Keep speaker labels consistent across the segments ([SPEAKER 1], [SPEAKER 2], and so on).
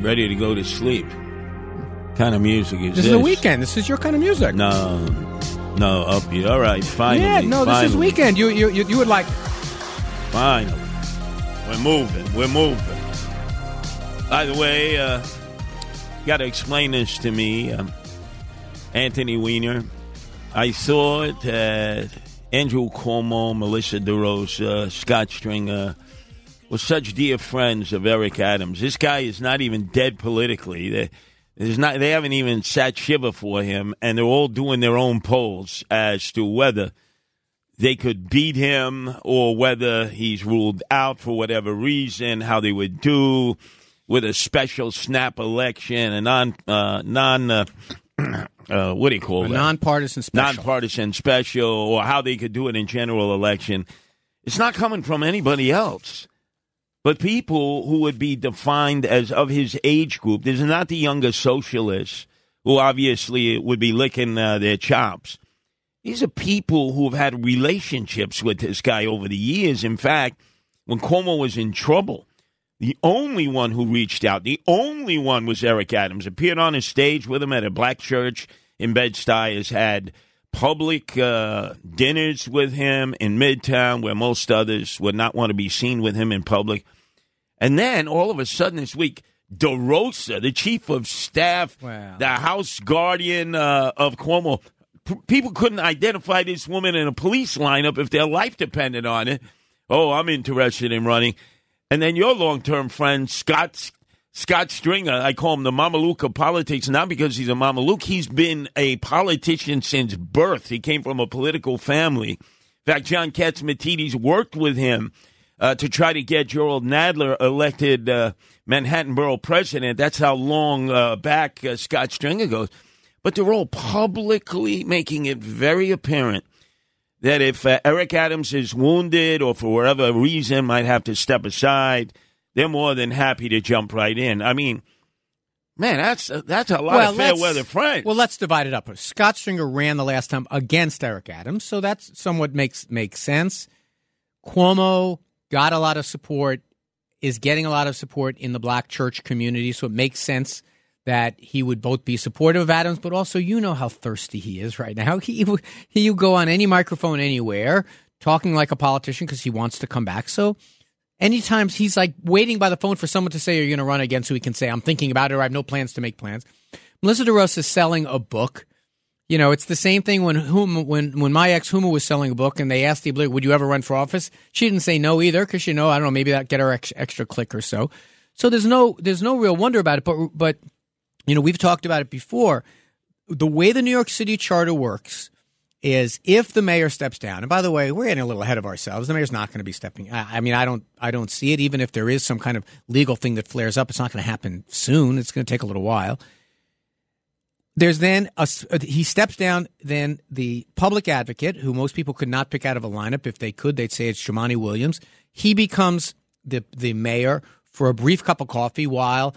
[SPEAKER 1] Ready to go to sleep. Kind of music is
[SPEAKER 2] This This is the weekend. This is your kind of music.
[SPEAKER 1] No, no, upbeat. All right, finally.
[SPEAKER 2] yeah, no, this is weekend. You, you, you, you would like.
[SPEAKER 1] Finally, we're moving. We're moving. By the way, uh, got to explain this to me, um, Anthony Weiner. I thought that Andrew Cuomo, Melissa DeRosa, Scott Stringer were such dear friends of Eric Adams. This guy is not even dead politically. They, there's not, they haven't even sat shiva for him, and they're all doing their own polls as to whether they could beat him or whether he's ruled out for whatever reason, how they would do with a special snap election, a non, uh, non, uh, uh, what do you call
[SPEAKER 2] A
[SPEAKER 1] that?
[SPEAKER 2] nonpartisan special.
[SPEAKER 1] nonpartisan special or how they could do it in general election. It's not coming from anybody else, but people who would be defined as of his age group. There's not the younger socialists who obviously would be licking uh, their chops. These are people who have had relationships with this guy over the years. In fact, when Cuomo was in trouble, the only one who reached out, the only one was Eric Adams. Appeared on a stage with him at a black church in Bed-Stuy. Has had public uh, dinners with him in Midtown, where most others would not want to be seen with him in public. And then all of a sudden this week, DeRosa, the chief of staff,
[SPEAKER 2] Wow.
[SPEAKER 1] the House guardian uh, of Cuomo, p- people couldn't identify this woman in a police lineup if their life depended on it. Oh, I'm interested in running. And then your long-term friend Scott Scott Stringer, I call him the Mamaluke of politics, not because he's a Mamaluke. He's been a politician since birth. He came from a political family. In fact, John Catsimatidis worked with him uh, to try to get Jerrold Nadler elected uh, Manhattan Borough president. That's how long uh, back uh, Scott Stringer goes. But they're all publicly making it very apparent that if uh, Eric Adams is wounded or for whatever reason might have to step aside, they're more than happy to jump right in. I mean, man, that's uh, that's a lot of fair weather friends.
[SPEAKER 2] Well, let's divide it up. Scott Stringer ran the last time against Eric Adams, so that's somewhat makes makes sense. Cuomo got a lot of support, is getting a lot of support in the black church community, so it makes sense that he would both be supportive of Adams, but also you know how thirsty he is right now. He he you go on any microphone anywhere talking like a politician because he wants to come back. So anytime he's like waiting by the phone for someone to say you're going to run again so he can say i'm thinking about it or i have no plans to make plans melissa derosa is selling a book. You know it's the same thing when Huma, when when my ex huma was selling a book and they asked the would you ever run for office? She didn't say no either because you know i don't know maybe that get her ex- extra click or so. So there's no there's no real wonder about it but but you know we've talked about it before. The way the new york city charter works is if the mayor steps down, and by the way, we're getting a little ahead of ourselves. The mayor's not going to be stepping. I, mean, I don't, I don't see it. Even if there is some kind of legal thing that flares up, it's not going to happen soon. It's going to take a little while. There's then a, he steps down. Then the public advocate, who most people could not pick out of a lineup, if they could, they'd say it's Jumaane Williams. He becomes the the mayor for a brief cup of coffee while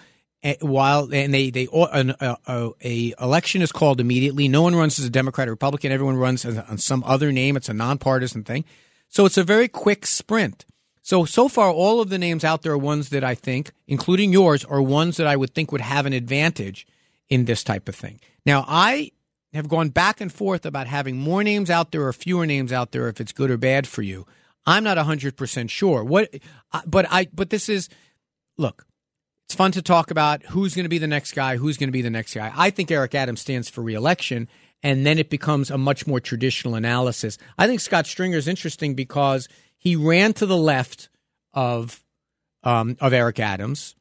[SPEAKER 2] while and they they an, a, a, election is called immediately. No one runs as a Democrat or Republican. Everyone runs on some other name. It's a nonpartisan thing. So it's a very quick sprint. So so far, all of the names out there are ones that I think, including yours, are ones that I would think would have an advantage in this type of thing. Now I have gone back and forth about having more names out there or fewer names out there if it's good or bad for you. I'm not 100% sure. What but I but this is look, it's fun to talk about who's going to be the next guy, who's going to be the next guy. I think Eric Adams stands for reelection, and then it becomes a much more traditional analysis. I think Scott Stringer is interesting because he ran to the left of um, of Eric Adams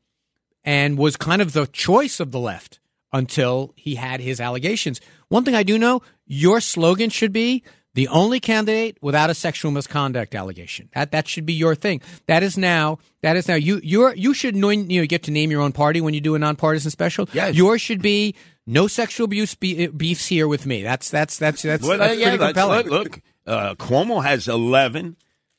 [SPEAKER 2] and was kind of the choice of the left until he had his allegations. One thing I do know, your slogan should be the only candidate without a sexual misconduct allegation. That that should be your thing. That is now that is now you you you should know, you know get to name your own party when you do a nonpartisan special.
[SPEAKER 1] Yes.
[SPEAKER 2] Yours should be no sexual abuse be, beefs here with me. That's that's that's that's,
[SPEAKER 1] Well,
[SPEAKER 2] that's
[SPEAKER 1] uh, yeah,
[SPEAKER 2] pretty
[SPEAKER 1] that's-
[SPEAKER 2] compelling.
[SPEAKER 1] look, look uh, Cuomo has 11.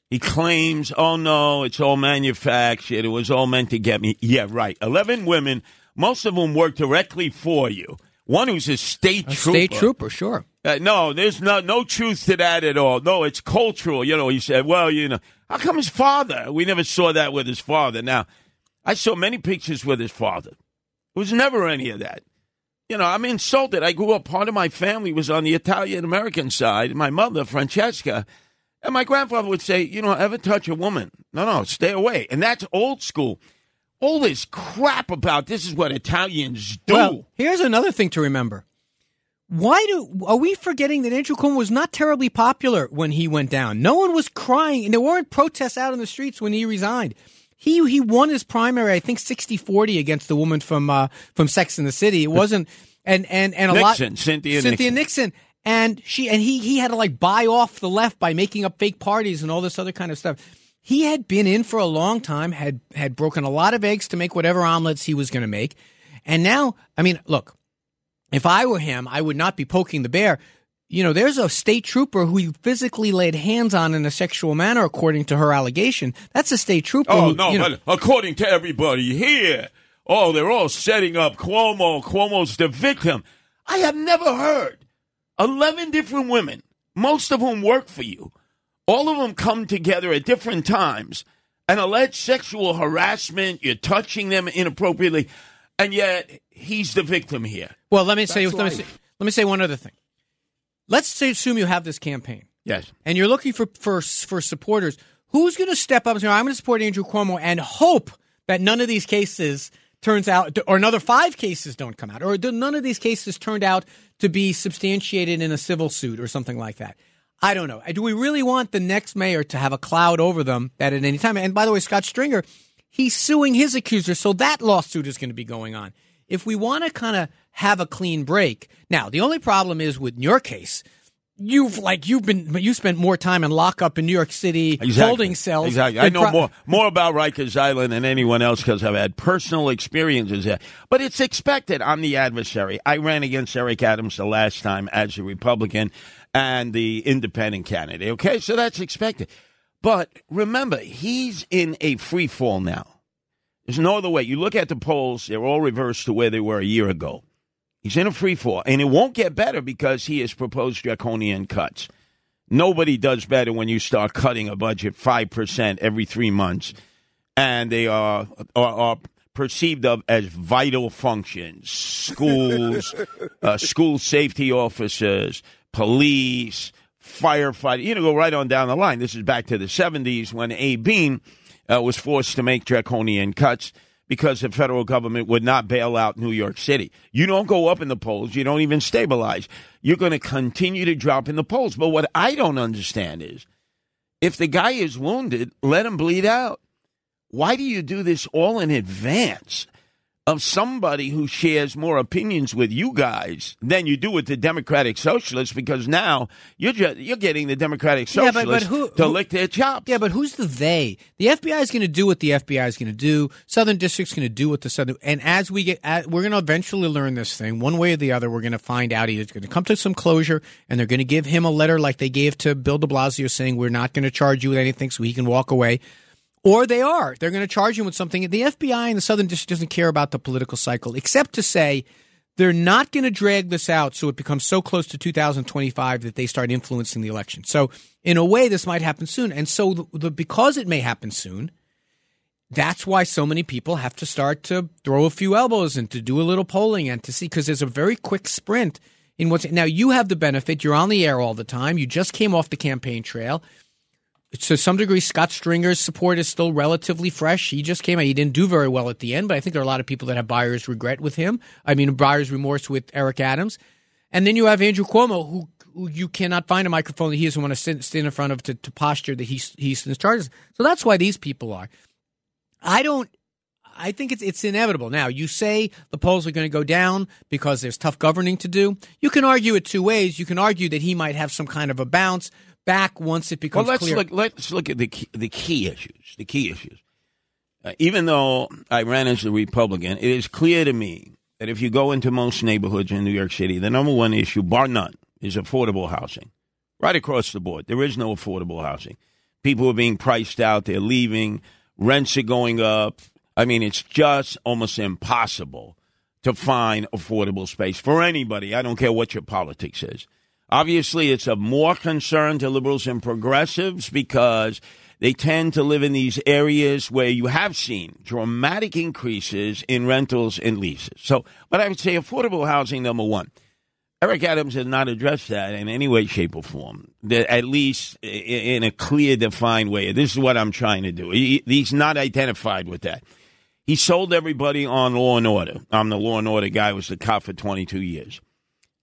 [SPEAKER 1] He claims, oh no, it's all manufactured. It was all meant to get me. Yeah, right. 11 women, most of them work directly for you. One who's a state
[SPEAKER 2] A
[SPEAKER 1] trooper.
[SPEAKER 2] state trooper, sure.
[SPEAKER 1] Uh, no, there's no no truth to that at all. No, it's cultural. You know, he said, well, you know, how come his father? We never saw that with his father. Now, I saw many pictures with his father. It was never any of that. You know, I'm insulted. I grew up, part of my family was on the Italian American side. My mother, Francesca, and my grandfather would say, you know, ever touch a woman? No, no, stay away. And that's old school. All this crap about this is what Italians do.
[SPEAKER 2] Well, here's another thing to remember. Why do are we forgetting that Andrew Cuomo was not terribly popular when he went down? No one was crying, and there weren't protests out in the streets when he resigned. He he won his primary, I think 60-40 against the woman from uh, from Sex in the City. It wasn't, and and and a
[SPEAKER 1] Nixon,
[SPEAKER 2] lot
[SPEAKER 1] Cynthia
[SPEAKER 2] Cynthia
[SPEAKER 1] Nixon.
[SPEAKER 2] Nixon, and she and he he had to like buy off the left by making up fake parties and all this other kind of stuff. He had been in for a long time, had had broken a lot of eggs to make whatever omelets he was going to make, and now, I mean, look, if I were him, I would not be poking the bear. You know, there's a state trooper who he physically laid hands on in a sexual manner, according to her allegation. That's a state trooper.
[SPEAKER 1] Oh
[SPEAKER 2] who,
[SPEAKER 1] no!
[SPEAKER 2] you know-
[SPEAKER 1] but according to everybody here, oh, they're all setting up Cuomo. Cuomo's the victim. I have never heard eleven different women, most of whom work for you. All of them come together at different times and allege sexual harassment. You're touching them inappropriately, and yet he's the victim here.
[SPEAKER 2] well, let me say, let me say, let me say one other thing. Let's say, assume you have this campaign.
[SPEAKER 1] Yes.
[SPEAKER 2] and you're looking for for for supporters, who's going to step up and say, "I'm going to support Andrew Cuomo," and hope that none of these cases turns out, or another five cases don't come out, or none of these cases turned out to be substantiated in a civil suit or something like that. I don't know. Do we really want the next mayor to have a cloud over them that at any time? And by the way, Scott Stringer, he's suing his accuser, so that lawsuit is going to be going on. If we want to kind of have a clean break, now the only problem is with your case you've like you've been you spent more time in lockup in New York City
[SPEAKER 1] Exactly.
[SPEAKER 2] holding cells.
[SPEAKER 1] Exactly. I know
[SPEAKER 2] pro-
[SPEAKER 1] more more about Rikers Island than anyone else because I've had personal experiences there. But it's expected. I'm the adversary. I ran against Eric Adams the last time as a Republican and the independent candidate. Okay, so that's expected. But remember, he's in a free fall now. There's no other way. You look at the polls; they're all reversed to where they were a year ago. He's in a free fall, and it won't get better because he has proposed draconian cuts. Nobody does better when you start cutting a budget five percent every three months, and they are, are are perceived of as vital functions: schools, uh, school safety officers, police, firefighting. You know, go right on down the line. This is back to the '70s when Abe Beame uh, was forced to make draconian cuts because the federal government would not bail out New York City. You don't go up in the polls, you don't even stabilize. You're going to continue to drop in the polls. But what I don't understand is if the guy is wounded, let him bleed out. Why do you do this all in advance of somebody who shares more opinions with you guys than you do with the Democratic Socialists? Because now you're just, you're getting the Democratic
[SPEAKER 2] Yeah, but-
[SPEAKER 1] Socialists
[SPEAKER 2] but who-
[SPEAKER 1] to
[SPEAKER 2] who-
[SPEAKER 1] lick their chops.
[SPEAKER 2] Yeah, but who's the they? The FBI is going to do what the FBI is going to do. Southern District's going to do what the Southern. And as we get, at, we're going to eventually learn this thing one way or the other. We're going to find out he's going to come to some closure, and they're going to give him a letter like they gave to Bill De Blasio, saying we're not going to charge you with anything, so he can walk away. Or they are. They're going to charge him with something. The FBI and the Southern District doesn't care about the political cycle, except to say they're not going to drag this out so it becomes so close to 2025 that they start influencing the election. So, in a way, this might happen soon. And so, the, the, because it may happen soon, that's why so many people have to start to throw a few elbows and to do a little polling and to see because there's a very quick sprint in what's now. You have the benefit; you're on the air all the time. You just came off the campaign trail to some degree, Scott Stringer's support is still relatively fresh. He just came out. He didn't do very well at the end, but I think there are a lot of people that have buyer's regret with him. I mean, buyer's remorse with Eric Adams. And then you have Andrew Cuomo, who, who you cannot find a microphone that he doesn't want to stand in front of to, to posture that he's, in charge. So that's why these people are. I don't. I think it's it's inevitable. Now, you say the polls are going to go down because there's tough governing to do. You can argue it two ways. You can argue that he might have some kind of a bounce back once it becomes
[SPEAKER 1] well, let's
[SPEAKER 2] clear.
[SPEAKER 1] Look, let's look at the key, the key issues. The key issues. Uh, even though I ran as a Republican, it is clear to me that if you go into most neighborhoods in New York City, the number one issue, bar none, is affordable housing. Right across the board, there is no affordable housing. People are being priced out; they're leaving. Rents are going up. I mean, it's just almost impossible to find affordable space for anybody. I don't care what your politics is. Obviously, it's of more concern to liberals and progressives because they tend to live in these areas where you have seen dramatic increases in rentals and leases. So, but I would say affordable housing, number one. Eric Adams has not addressed that in any way, shape, or form, at least in a clear, defined way. This is what I'm trying to do. he's not identified with that. He sold everybody on law and order. I'm the law and order guy, was the cop for 22 years.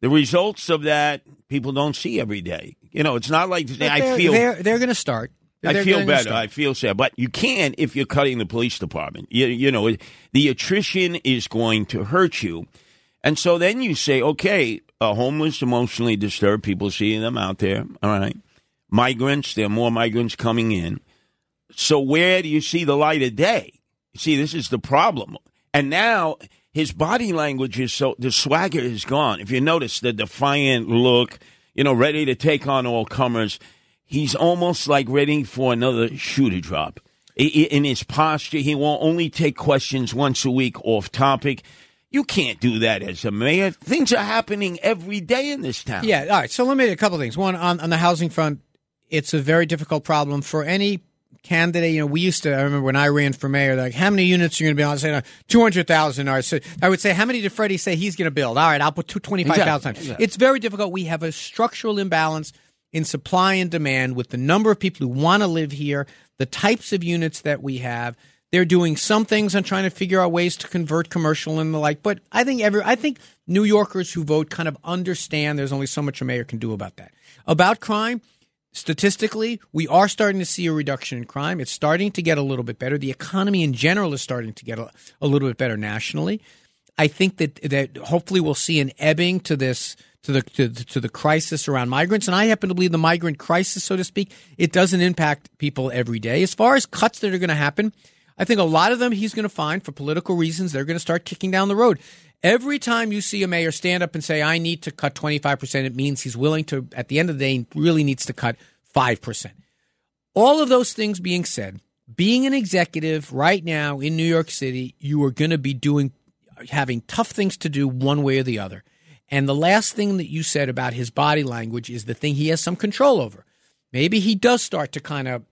[SPEAKER 1] The results of that, people don't see every day. You know, it's not like I feel.
[SPEAKER 2] They're, they're going to start.
[SPEAKER 1] They're I feel better. I feel sad. But you can if you're cutting the police department. You, you know, the attrition is going to hurt you. And so then you say, okay, uh, homeless, emotionally disturbed people, seeing them out there. All right. Migrants, there are more migrants coming in. So where do you see the light of day? See, this is the problem. And now his body language is so, the swagger is gone. If you notice the defiant look, you know, ready to take on all comers, he's almost like ready for another shooter drop. In his posture, he will only take questions once a week off topic. You can't do that as a mayor. Things are happening every day in this town.
[SPEAKER 2] Yeah. All right. So let me a couple things. One on, on the housing front, it's a very difficult problem for any candidate. You know, we used to. I remember when I ran for mayor. Like, how many units are you going to build? I say two hundred thousand. Or so I would say, how many did Freddie say he's going to build? All right, I'll put twenty five thousand. Exactly, exactly. It's very difficult. We have a structural imbalance in supply and demand with the number of people who want to live here, the types of units that we have. They're doing some things and trying to figure out ways to convert commercial and the like. But I think every I think New Yorkers who vote kind of understand there's only so much a mayor can do about that. About crime, statistically, we are starting to see a reduction in crime. It's starting to get a little bit better. The economy in general is starting to get a, a little bit better nationally. I think that that hopefully we'll see an ebbing to this to the to, to the crisis around migrants. And I happen to believe the migrant crisis, so to speak, it doesn't impact people every day. As far as cuts that are going to happen, I think a lot of them he's going to find for political reasons, they're going to start kicking down the road. Every time you see a mayor stand up and say, I need to cut 25%, it means he's willing to, at the end of the day, really needs to cut 5%. All of those things being said, being an executive right now in New York City, you are going to be doing, having tough things to do one way or the other. And the last thing that you said about his body language is the thing he has some control over. Maybe he does start to kind of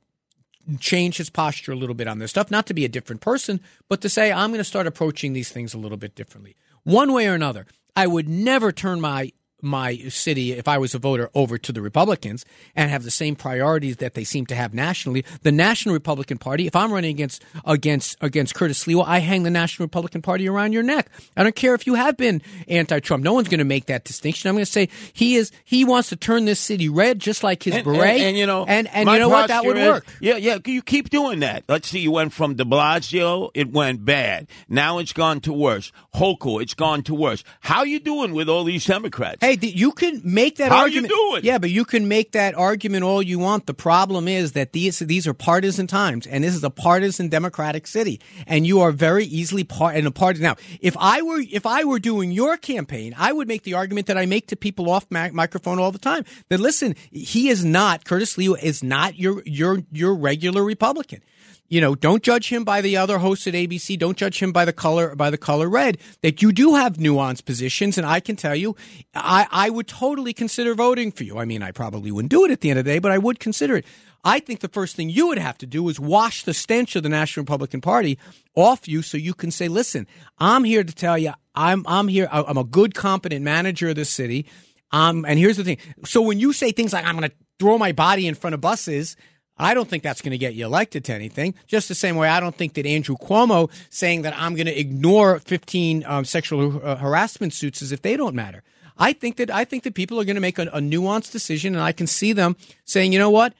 [SPEAKER 2] change his posture a little bit on this stuff, not to be a different person, but to say, I'm going to start approaching these things a little bit differently. One way or another, I would never turn my my city, if I was a voter, over to the Republicans and have the same priorities that they seem to have nationally. The National Republican Party, if I'm running against against against Curtis Sliwa, I hang the National Republican Party around your neck. I don't care if you have been anti-Trump. No one's going to make that distinction. I'm going to say he is he wants to turn this city red, just like his
[SPEAKER 1] and,
[SPEAKER 2] beret.
[SPEAKER 1] And, and, you know,
[SPEAKER 2] and and you know what, that would
[SPEAKER 1] is,
[SPEAKER 2] work.
[SPEAKER 1] Yeah, yeah. You keep doing that. Let's see. You went from De Blasio, it went bad. Now it's gone to worse. Hochul, it's gone to worse. How you doing with all these Democrats?
[SPEAKER 2] Hey, you can make that
[SPEAKER 1] How
[SPEAKER 2] argument.
[SPEAKER 1] you doing?
[SPEAKER 2] Yeah, but you can make that argument all you want. The problem is that these these are partisan times, and this is a partisan democratic city, and you are very easily part in a party. Now, if I were if I were doing your campaign, I would make the argument that I make to people off ma- microphone all the time. That listen, he is not Curtis Lee is not your your your regular Republican you know, don't judge him by the other hosts at ABC. Don't judge him by the color by the color red. That you do have nuanced positions, and I can tell you, I I would totally consider voting for you. I mean, I probably wouldn't do it at the end of the day, but I would consider it. I think the first thing you would have to do is wash the stench of the National Republican Party off you, so you can say, "Listen, I'm here to tell you, I'm I'm here. I'm a good, competent manager of this city." Um, and here's the thing. So when you say things like, "I'm going to throw my body in front of buses," I don't think that's going to get you elected to anything. Just the same way, I don't think that Andrew Cuomo saying that I'm going to ignore 15 um, sexual uh, harassment suits as if they don't matter. I think that I think that people are going to make a, a nuanced decision, and I can see them saying, you know what,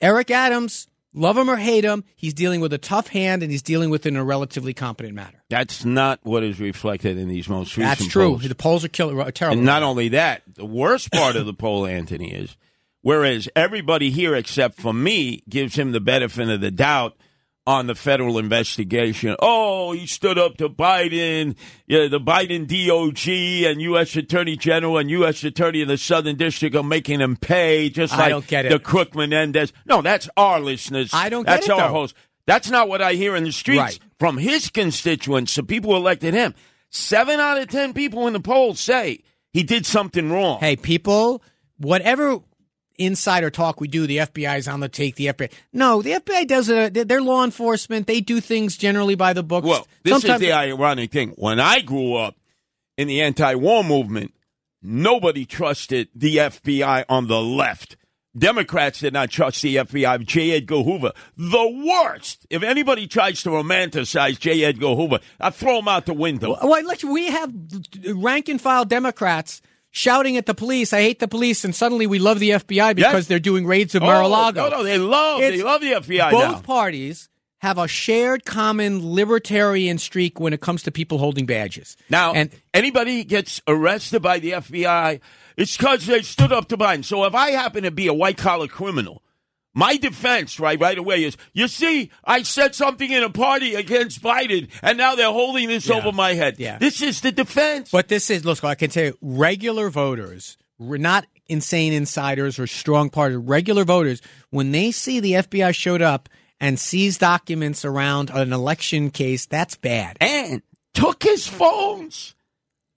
[SPEAKER 2] Eric Adams Love him or hate him, he's dealing with a tough hand and he's dealing with it in a relatively competent manner.
[SPEAKER 1] That's not what is reflected in these most recent polls.
[SPEAKER 2] That's true.
[SPEAKER 1] polls.
[SPEAKER 2] The polls are killer, are terrible.
[SPEAKER 1] And not only that, the worst part of the poll, Anthony, is whereas everybody here except for me gives him the benefit of the doubt on the federal investigation. Oh, he stood up to Biden, yeah, the Biden DOJ and U.S. Attorney General and U.S. Attorney of the Southern District are making him pay, just
[SPEAKER 2] I
[SPEAKER 1] like
[SPEAKER 2] don't get it.
[SPEAKER 1] the Crook Menendez. No, that's our listeners.
[SPEAKER 2] I don't get
[SPEAKER 1] That's our
[SPEAKER 2] though.
[SPEAKER 1] host. That's not what I hear in the streets
[SPEAKER 2] Right.
[SPEAKER 1] from his constituents, the people who elected him. Seven out of ten people in the polls say he did something wrong.
[SPEAKER 2] Hey, people, whatever insider talk we do, the FBI is on the take. The FBI, no, the FBI does it. They're law enforcement. They do things generally by the book.
[SPEAKER 1] Well, this
[SPEAKER 2] Sometimes-
[SPEAKER 1] is the ironic thing. When I grew up in the anti-war movement, nobody trusted the FBI on the left. Democrats did not trust the FBI. J. Edgar Hoover, the worst. If anybody tries to romanticize J. Edgar Hoover, I throw him out the window.
[SPEAKER 2] Well, we have rank and file Democrats shouting at the police, "I hate the police," and suddenly we love the FBI because
[SPEAKER 1] Yes.
[SPEAKER 2] they're doing raids of
[SPEAKER 1] Oh,
[SPEAKER 2] Mar-a-Lago.
[SPEAKER 1] No, no, they love,
[SPEAKER 2] It's-
[SPEAKER 1] they love the FBI
[SPEAKER 2] Both
[SPEAKER 1] now.
[SPEAKER 2] parties have a shared common libertarian streak when it comes to people holding badges.
[SPEAKER 1] Now,
[SPEAKER 2] and
[SPEAKER 1] anybody gets arrested by the FBI, it's because they stood up to Biden. So if I happen to be a white collar criminal, my defense, right, right away is, you see, I said something in a party against Biden, and now they're holding this
[SPEAKER 2] Yeah.
[SPEAKER 1] over my head.
[SPEAKER 2] Yeah.
[SPEAKER 1] This is the defense.
[SPEAKER 2] But this is, look, I can tell you, regular voters, we're not insane insiders or strong party, regular voters, when they see the FBI showed up and seized documents around an election case, that's bad.
[SPEAKER 1] and took his phones.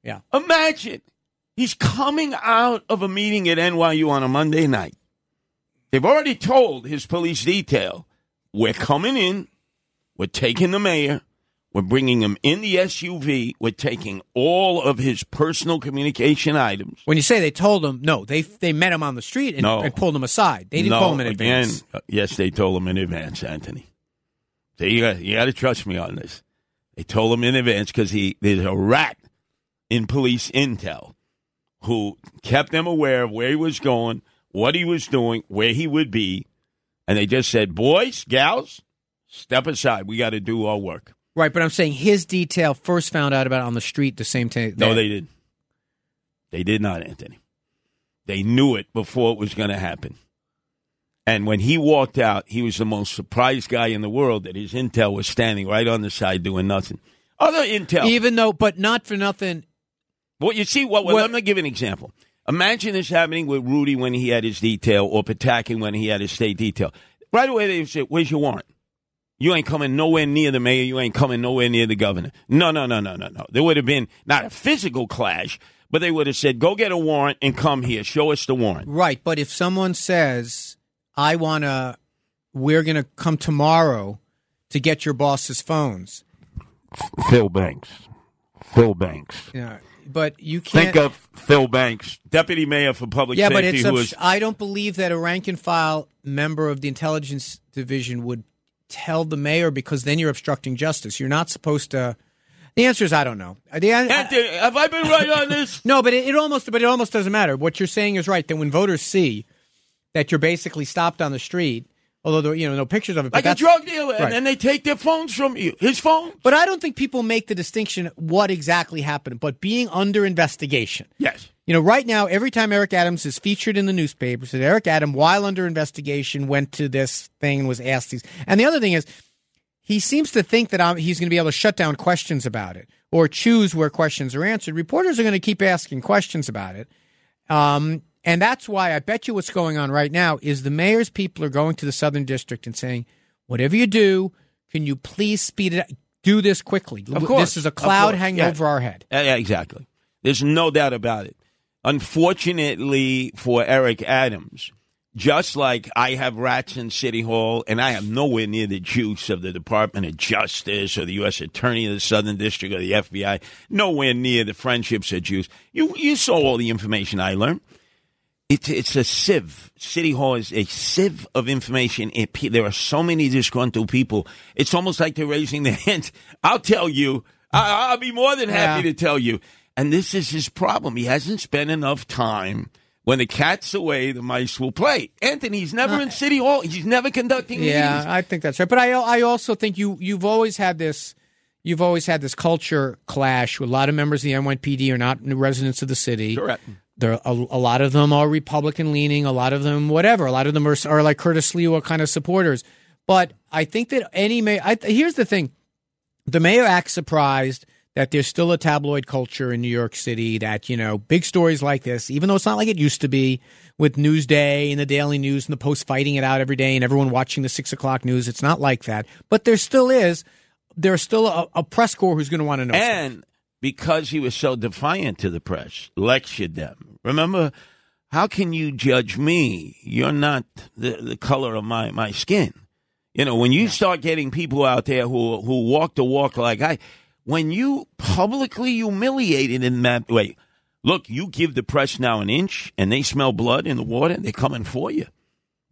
[SPEAKER 2] Yeah.
[SPEAKER 1] Imagine he's coming out of a meeting at NYU on a Monday night. They've already told his police detail, we're coming in, we're taking the mayor, we're bringing him in the SUV, we're taking all of his personal communication items.
[SPEAKER 2] When you say they told him, no, they they met him on the street and,
[SPEAKER 1] No.
[SPEAKER 2] and pulled him aside. They didn't
[SPEAKER 1] no,
[SPEAKER 2] call him in
[SPEAKER 1] again,
[SPEAKER 2] advance.
[SPEAKER 1] uh, yes, they told him in advance, Anthony. So you got you got to trust me on this. They told him in advance because he there's a rat in police intel who kept them aware of where he was going, what he was doing, where he would be, and they just said, "Boys, gals, step aside. We got to do our work."
[SPEAKER 2] Right, but I'm saying his detail first found out about it on the street the same time.
[SPEAKER 1] No, they didn't. They did not, Anthony. They knew it before it was going to happen. And when he walked out, he was the most surprised guy in the world that his intel was standing right on the side doing nothing. Other intel.
[SPEAKER 2] Even though, but not for nothing.
[SPEAKER 1] well, you see, what, well,
[SPEAKER 2] What-
[SPEAKER 1] let me give an example. Imagine this happening with Rudy when he had his detail or Pataki when he had his state detail. Right away, they would say, Where's your warrant? You ain't coming nowhere near the mayor. You ain't coming nowhere near the governor. No, no, no, no, no, no. There would have been not a physical clash, but they would have said, go get a warrant and come here. Show us the warrant.
[SPEAKER 2] Right, but if someone says, "I want to," we're going to come tomorrow to get your boss's phones.
[SPEAKER 1] Phil Banks. Phil Banks.
[SPEAKER 2] Yeah, but you can't.
[SPEAKER 1] Think of Phil Banks, deputy mayor for public
[SPEAKER 2] yeah, but it's.
[SPEAKER 1] who
[SPEAKER 2] abs-
[SPEAKER 1] was
[SPEAKER 2] I don't believe that a rank and file member of the intelligence division would tell the mayor because then you're obstructing justice. You're not supposed to. The answer is I don't know. The, an-
[SPEAKER 1] Anthony, have I been right on this?
[SPEAKER 2] No, but it, it almost but it almost doesn't matter. What you're saying is right. That when voters see that you're basically stopped on the street, although there, you know no pictures of it, but
[SPEAKER 1] Like a drug dealer,
[SPEAKER 2] Right.
[SPEAKER 1] and then they take their phones from you. His phone?
[SPEAKER 2] But I don't think people make the distinction what exactly happened. But being under investigation,
[SPEAKER 1] Yes.
[SPEAKER 2] you know, right now every time Eric Adams is featured in the newspapers, that Eric Adams, while under investigation, went to this thing and was asked these. And the other thing is, he seems to think that um, he's going to be able to shut down questions about it or choose where questions are answered. Reporters are going to keep asking questions about it. Um, and that's why I bet you what's going on right now is the mayor's people are going to the Southern District and saying, whatever you do, can you please speed it up? Do this quickly.
[SPEAKER 1] Of course.
[SPEAKER 2] This is a cloud hanging
[SPEAKER 1] Yeah.
[SPEAKER 2] over our head.
[SPEAKER 1] Yeah, exactly. There's no doubt about it. Unfortunately for Eric Adams, just like I have rats in City Hall, and I have nowhere near the juice of the Department of Justice or the U.S. Attorney of the Southern District or the FBI, nowhere near the friendships of Jews. You, you saw all the information I learned. It's it's a sieve. City Hall is a sieve of information. It, there are so many disgruntled people. It's almost like they're raising their hands. I'll tell you. I, I'll be more than happy
[SPEAKER 2] Yeah.
[SPEAKER 1] to tell you. And this is his problem. He hasn't spent enough time When the cat's away, the mice will play. Anthony's never in uh, City Hall. He's never conducting
[SPEAKER 2] Yeah,
[SPEAKER 1] meetings.
[SPEAKER 2] I think that's right. But I I also think you you've always had this you've always had this culture clash. A lot of members of the NYPD are not residents of the city.
[SPEAKER 1] Correct.
[SPEAKER 2] There, a, a lot of them are Republican leaning. A lot of them, whatever. A lot of them are, are like Curtis Sliwa kind of supporters. But I think that any mayor. I, here's the thing: the mayor acts surprised that there's still a tabloid culture in New York City. That you know, big stories like this, even though it's not like it used to be with Newsday and the Daily News and the Post fighting it out every day, and everyone watching the six o'clock news. It's not like that. But there still is. There's still a, a press corps who's going to want to know. stuff.
[SPEAKER 1] Because he was so defiant to the press, lectured them. Remember, how can you judge me? You're not the, the color of my, my skin. You know, when you start getting people out there who who walk the walk like I, when you publicly humiliated in that way, look, you give the press now an inch and they smell blood in the water, and they're coming for you.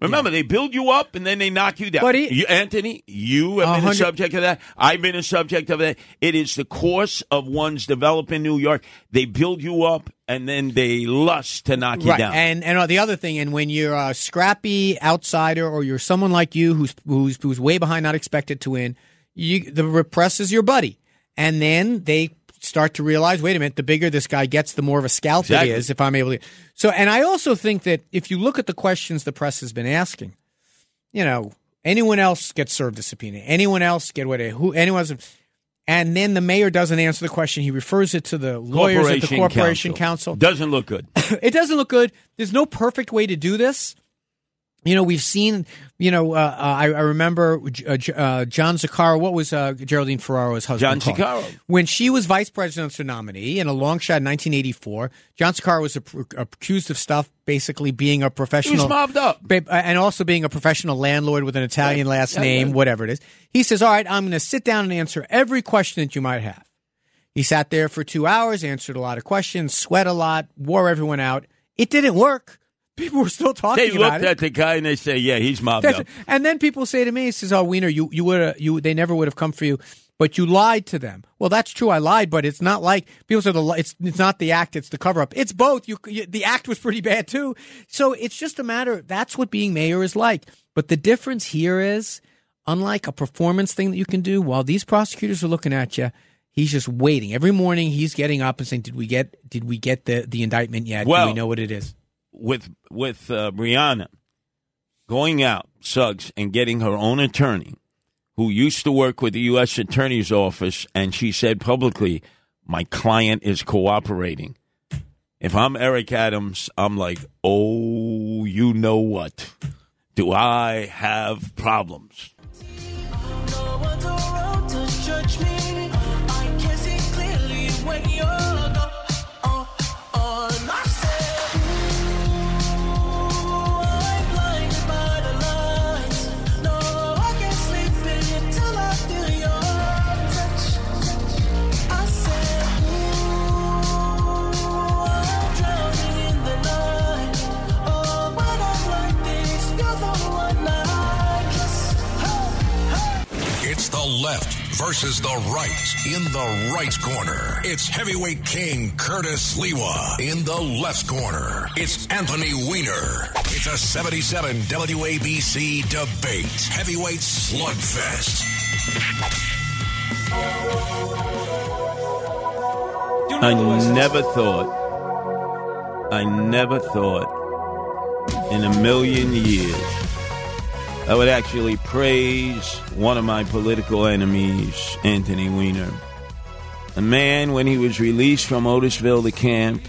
[SPEAKER 1] Remember, they build you up and then they knock you down.
[SPEAKER 2] But he-
[SPEAKER 1] you, Anthony, you have
[SPEAKER 2] A
[SPEAKER 1] been a subject of that. I've been a subject of that. It is the course of one's development in New York. They build you up and then they lust to knock you
[SPEAKER 2] right.
[SPEAKER 1] down.
[SPEAKER 2] And and uh, the other thing, and when you're a scrappy outsider or you're someone like you who's who's who's way behind, not expected to win, you the press is your buddy, and then they start to realize, wait a minute, the bigger this guy gets, the more of a scalp
[SPEAKER 1] Exactly.
[SPEAKER 2] it is. If I'm able to, so and I also think that if you look at the questions the press has been asking, you know, anyone else gets served a subpoena, anyone else get what who anyone else. And then the mayor doesn't answer the question. He refers it to the lawyers at the Corporation Counsel
[SPEAKER 1] Doesn't look good.
[SPEAKER 2] it doesn't look good. There's no perfect way to do this. You know, we've seen. You know, uh, uh, I, I remember uh, uh, John Zaccaro. What was uh, Geraldine Ferraro's husband?
[SPEAKER 1] John? Zaccaro.
[SPEAKER 2] When she was vice presidential nominee in a long shot in 1984, John Zaccaro was accused of stuff, basically being a
[SPEAKER 1] He
[SPEAKER 2] professional.
[SPEAKER 1] was mobbed up.
[SPEAKER 2] And also being a professional landlord with an Italian last
[SPEAKER 1] yeah,
[SPEAKER 2] name,
[SPEAKER 1] yeah.
[SPEAKER 2] whatever it is. He says, All right, I'm going to sit down and answer every question that you might have. He sat there for two hours, answered a lot of questions, sweat a lot, wore everyone out. It didn't work. People were still talking
[SPEAKER 1] They looked
[SPEAKER 2] it.
[SPEAKER 1] at the guy and they say, "Yeah, he's mobbed
[SPEAKER 2] That's
[SPEAKER 1] up."
[SPEAKER 2] it. And then people say to me, he says, "Oh, Weiner, you you would you they never would have come for you, but you lied to them." Well, that's true. I lied, but it's not like people say the it's it's not the act, it's the cover up. It's both. You, you the act was pretty bad too. So it's just a matter. That's what being mayor is like. But the difference here is, unlike a performance thing that you can do, while these prosecutors are looking at you. He's just waiting. Every morning he's getting up and saying, "Did we get did we get the, the indictment yet?
[SPEAKER 1] Well-
[SPEAKER 2] do we know what it is?"
[SPEAKER 1] With with uh, Brianna going out, Suggs, and getting her own attorney, who used to work with the U.S. Attorney's Office, and she said publicly, "My client is cooperating." If I'm Eric Adams, I'm like, "Oh, you know what? Do I have problems?"
[SPEAKER 3] I
[SPEAKER 4] the left versus the right in the right corner. It's heavyweight king Curtis Sliwa in the left corner. It's Anthony Weiner. It's a 77 WABC debate. Heavyweight slugfest.
[SPEAKER 1] I never thought, I never thought in a million years I would actually praise one of my political enemies, Anthony Weiner. A man, when he was released from Otisville, the camp,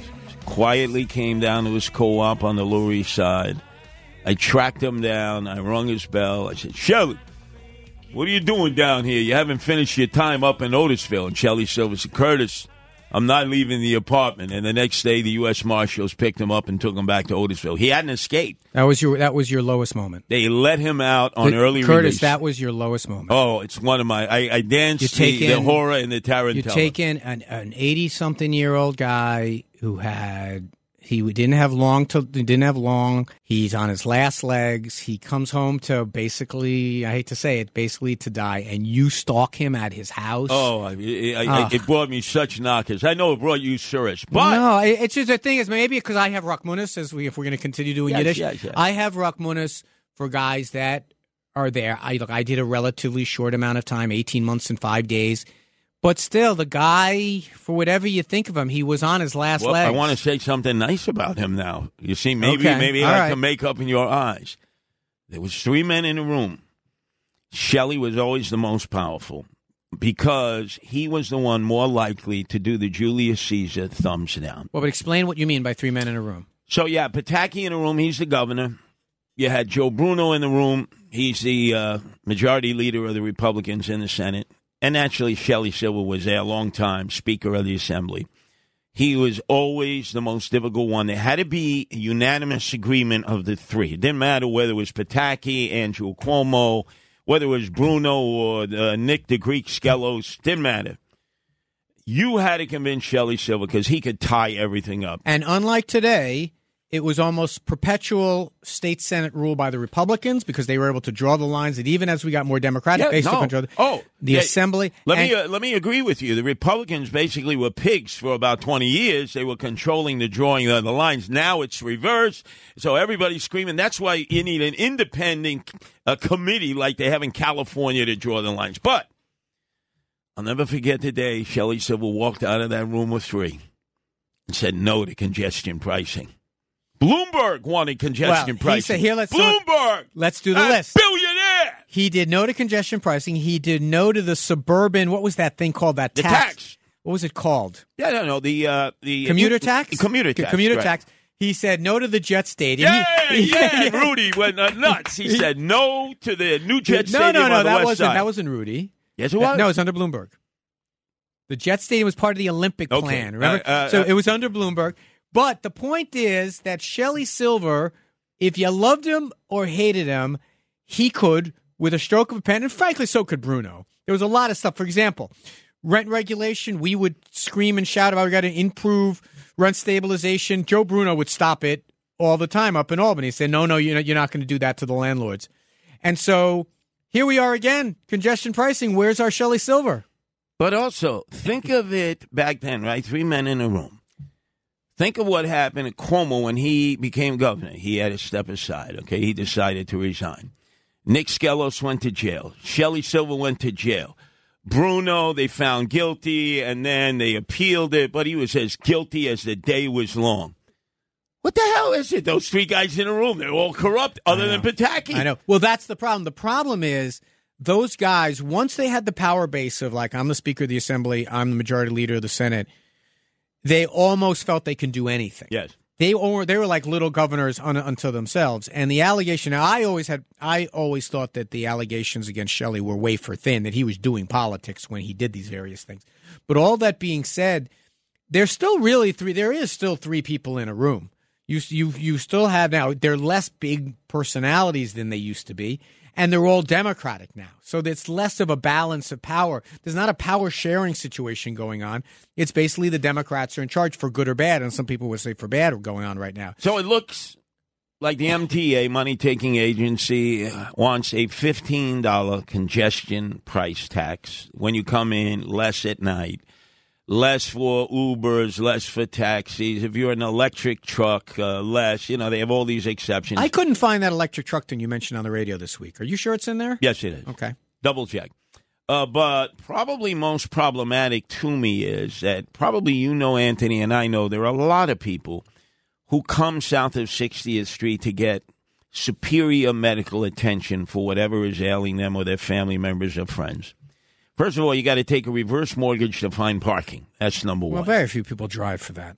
[SPEAKER 1] quietly came down to his co op on the Lower East Side. I tracked him down. I rung his bell. I said, Shelley, what are you doing down here? You haven't finished your time up in Otisville. And Silver said, Curtis, I'm not leaving the apartment. And the next day, the U.S. Marshals picked him up and took him back to Otisville. He hadn't escaped.
[SPEAKER 2] That was your that was your lowest moment.
[SPEAKER 1] They let him out on early
[SPEAKER 2] Curtis,
[SPEAKER 1] release.
[SPEAKER 2] that was your lowest moment.
[SPEAKER 1] oh, it's one of my. I, I danced the, the
[SPEAKER 2] in-
[SPEAKER 1] hora and the tarantella.
[SPEAKER 2] you take in an an eighty something year old guy who had He didn't have long to. Didn't have long. He's on his last legs. He comes home to basically. I hate to say it, basically to die. And you stalk him at his house.
[SPEAKER 1] Oh, I, I,
[SPEAKER 2] Ah.
[SPEAKER 1] it brought me such nachas. I know it brought you serious, but
[SPEAKER 2] no, it- it's just the thing is maybe because I have Rachmanis as we if we're going to continue doing
[SPEAKER 1] Yes,
[SPEAKER 2] Yiddish.
[SPEAKER 1] yes, yes.
[SPEAKER 2] I have Rachmanis for guys that are there. I look, I did a relatively short amount of time, eighteen months and five days, but still, the guy, for whatever you think of him, he was on his last
[SPEAKER 1] well,
[SPEAKER 2] legs.
[SPEAKER 1] I want to say something nice about him now. You see, maybe
[SPEAKER 2] Okay,
[SPEAKER 1] maybe
[SPEAKER 2] all
[SPEAKER 1] I
[SPEAKER 2] right.
[SPEAKER 1] can make up in your eyes. There was three men in the room. Shelley was always the most powerful because he was the one more likely to do the Julius Caesar thumbs down.
[SPEAKER 2] Well, but explain what you mean by three men in a room.
[SPEAKER 1] So yeah, Pataki in the room. He's the governor. You had Joe Bruno in the room. He's the uh, majority leader of the Republicans in the Senate, and naturally Shelley Silver was there a long time, Speaker of the Assembly. He was always the most difficult one. There had to be a unanimous agreement of the three. It didn't matter whether it was Pataki, Andrew Cuomo, whether it was Bruno or uh, Nick the Greek Skelos. Didn't matter. You had to convince Shelley Silver because he could tie everything up.
[SPEAKER 2] And unlike today, it was almost perpetual state senate rule by the Republicans because they were able to draw the lines. That even as we got more Democratic, they still
[SPEAKER 1] no.
[SPEAKER 2] control
[SPEAKER 1] oh,
[SPEAKER 2] the
[SPEAKER 1] they-
[SPEAKER 2] assembly.
[SPEAKER 1] Let
[SPEAKER 2] And-
[SPEAKER 1] me uh, let me agree with you. The Republicans basically were pigs for about twenty years. They were controlling the drawing of the lines. Now it's reversed. So everybody's screaming. That's why you need an independent uh, committee like they have in California to draw the lines. But I'll never forget the day Shelley Silver walked out of that room with three and said no to congestion pricing. Bloomberg wanted congestion
[SPEAKER 2] Well, he said- here, let's-
[SPEAKER 1] Bloomberg.
[SPEAKER 2] let's do the list.
[SPEAKER 1] Billionaire.
[SPEAKER 2] He did no to congestion pricing. He did no to the suburban. What was that thing called? That
[SPEAKER 1] The
[SPEAKER 2] tax.
[SPEAKER 1] tax.
[SPEAKER 2] What was it called?
[SPEAKER 1] Yeah, no, no. The uh, the
[SPEAKER 2] Commuter tax.
[SPEAKER 1] Commuter tax.
[SPEAKER 2] Commuter
[SPEAKER 1] right.
[SPEAKER 2] tax. He said no to the Jet Stadium.
[SPEAKER 1] Yeah,
[SPEAKER 2] He-
[SPEAKER 1] yeah. Rudy went nuts. He said no to the new Jet
[SPEAKER 2] no,
[SPEAKER 1] Stadium
[SPEAKER 2] no, no.
[SPEAKER 1] the
[SPEAKER 2] That wasn't.
[SPEAKER 1] side.
[SPEAKER 2] That wasn't Rudy.
[SPEAKER 1] yes, it was.
[SPEAKER 2] No, it's under Bloomberg. The Jet Stadium was part of the Olympic
[SPEAKER 1] Okay.
[SPEAKER 2] plan. Remember?
[SPEAKER 1] Uh, uh,
[SPEAKER 2] so
[SPEAKER 1] uh,
[SPEAKER 2] it was under Bloomberg. But the point is that Shelley Silver, if you loved him or hated him, he could, with a stroke of a pen, and frankly, so could Bruno. There was a lot of stuff. For example, rent regulation, we would scream and shout about we got to improve rent stabilization. Joe Bruno would stop it all the time up in Albany. He said, no, no, you're not, going to do that to the landlords. And so here we are again, congestion pricing. Where's our Shelley Silver?
[SPEAKER 1] But also, think of it back then, right? Three men in a room. Think of what happened at Cuomo when he became governor. He had to step aside, okay? He decided to resign. Nick Skelos went to jail. Shelley Silver went to jail. Bruno, they found guilty, and then they appealed it, but he was as guilty as the day was long. What the hell is it? Those three guys in a room, they're all corrupt, other than Pataki.
[SPEAKER 2] I know. Well, that's the problem. The problem is those guys, once they had the power base of like, I'm the Speaker of the Assembly, I'm the Majority Leader of the Senate, they almost felt they can do anything.
[SPEAKER 1] Yes.
[SPEAKER 2] They or they were like little governors un, unto themselves. And the allegation. I always had, I always thought that the allegations against Shelley were wafer thin, that he was doing politics when he did these various things. But all that being said, there's still really three. There is still three people in a room. You you you still have now. They're less big personalities than they used to be, and they're all Democratic now. So it's less of a balance of power. There's not a power sharing situation going on. It's basically the Democrats are in charge for good or bad, and some people would say for bad are going on right now.
[SPEAKER 1] So it looks like the MTA, money taking agency, uh, wants a $15 congestion price tax when you come in, less at night, less for Ubers, less for taxis. If you're an electric truck, uh, less. You know, they have all these exceptions.
[SPEAKER 2] I couldn't find that electric truck thing you mentioned on the radio this week. Are you sure it's in there?
[SPEAKER 1] yes, it is.
[SPEAKER 2] Okay.
[SPEAKER 1] Double check. Uh, but probably most problematic to me is that probably you know, Anthony, and I know there are a lot of people who come south of 60th Street to get superior medical attention for whatever is ailing them or their family members or friends. First of all, you got to take a reverse mortgage to find parking. That's number one.
[SPEAKER 2] Well, very few people drive for that.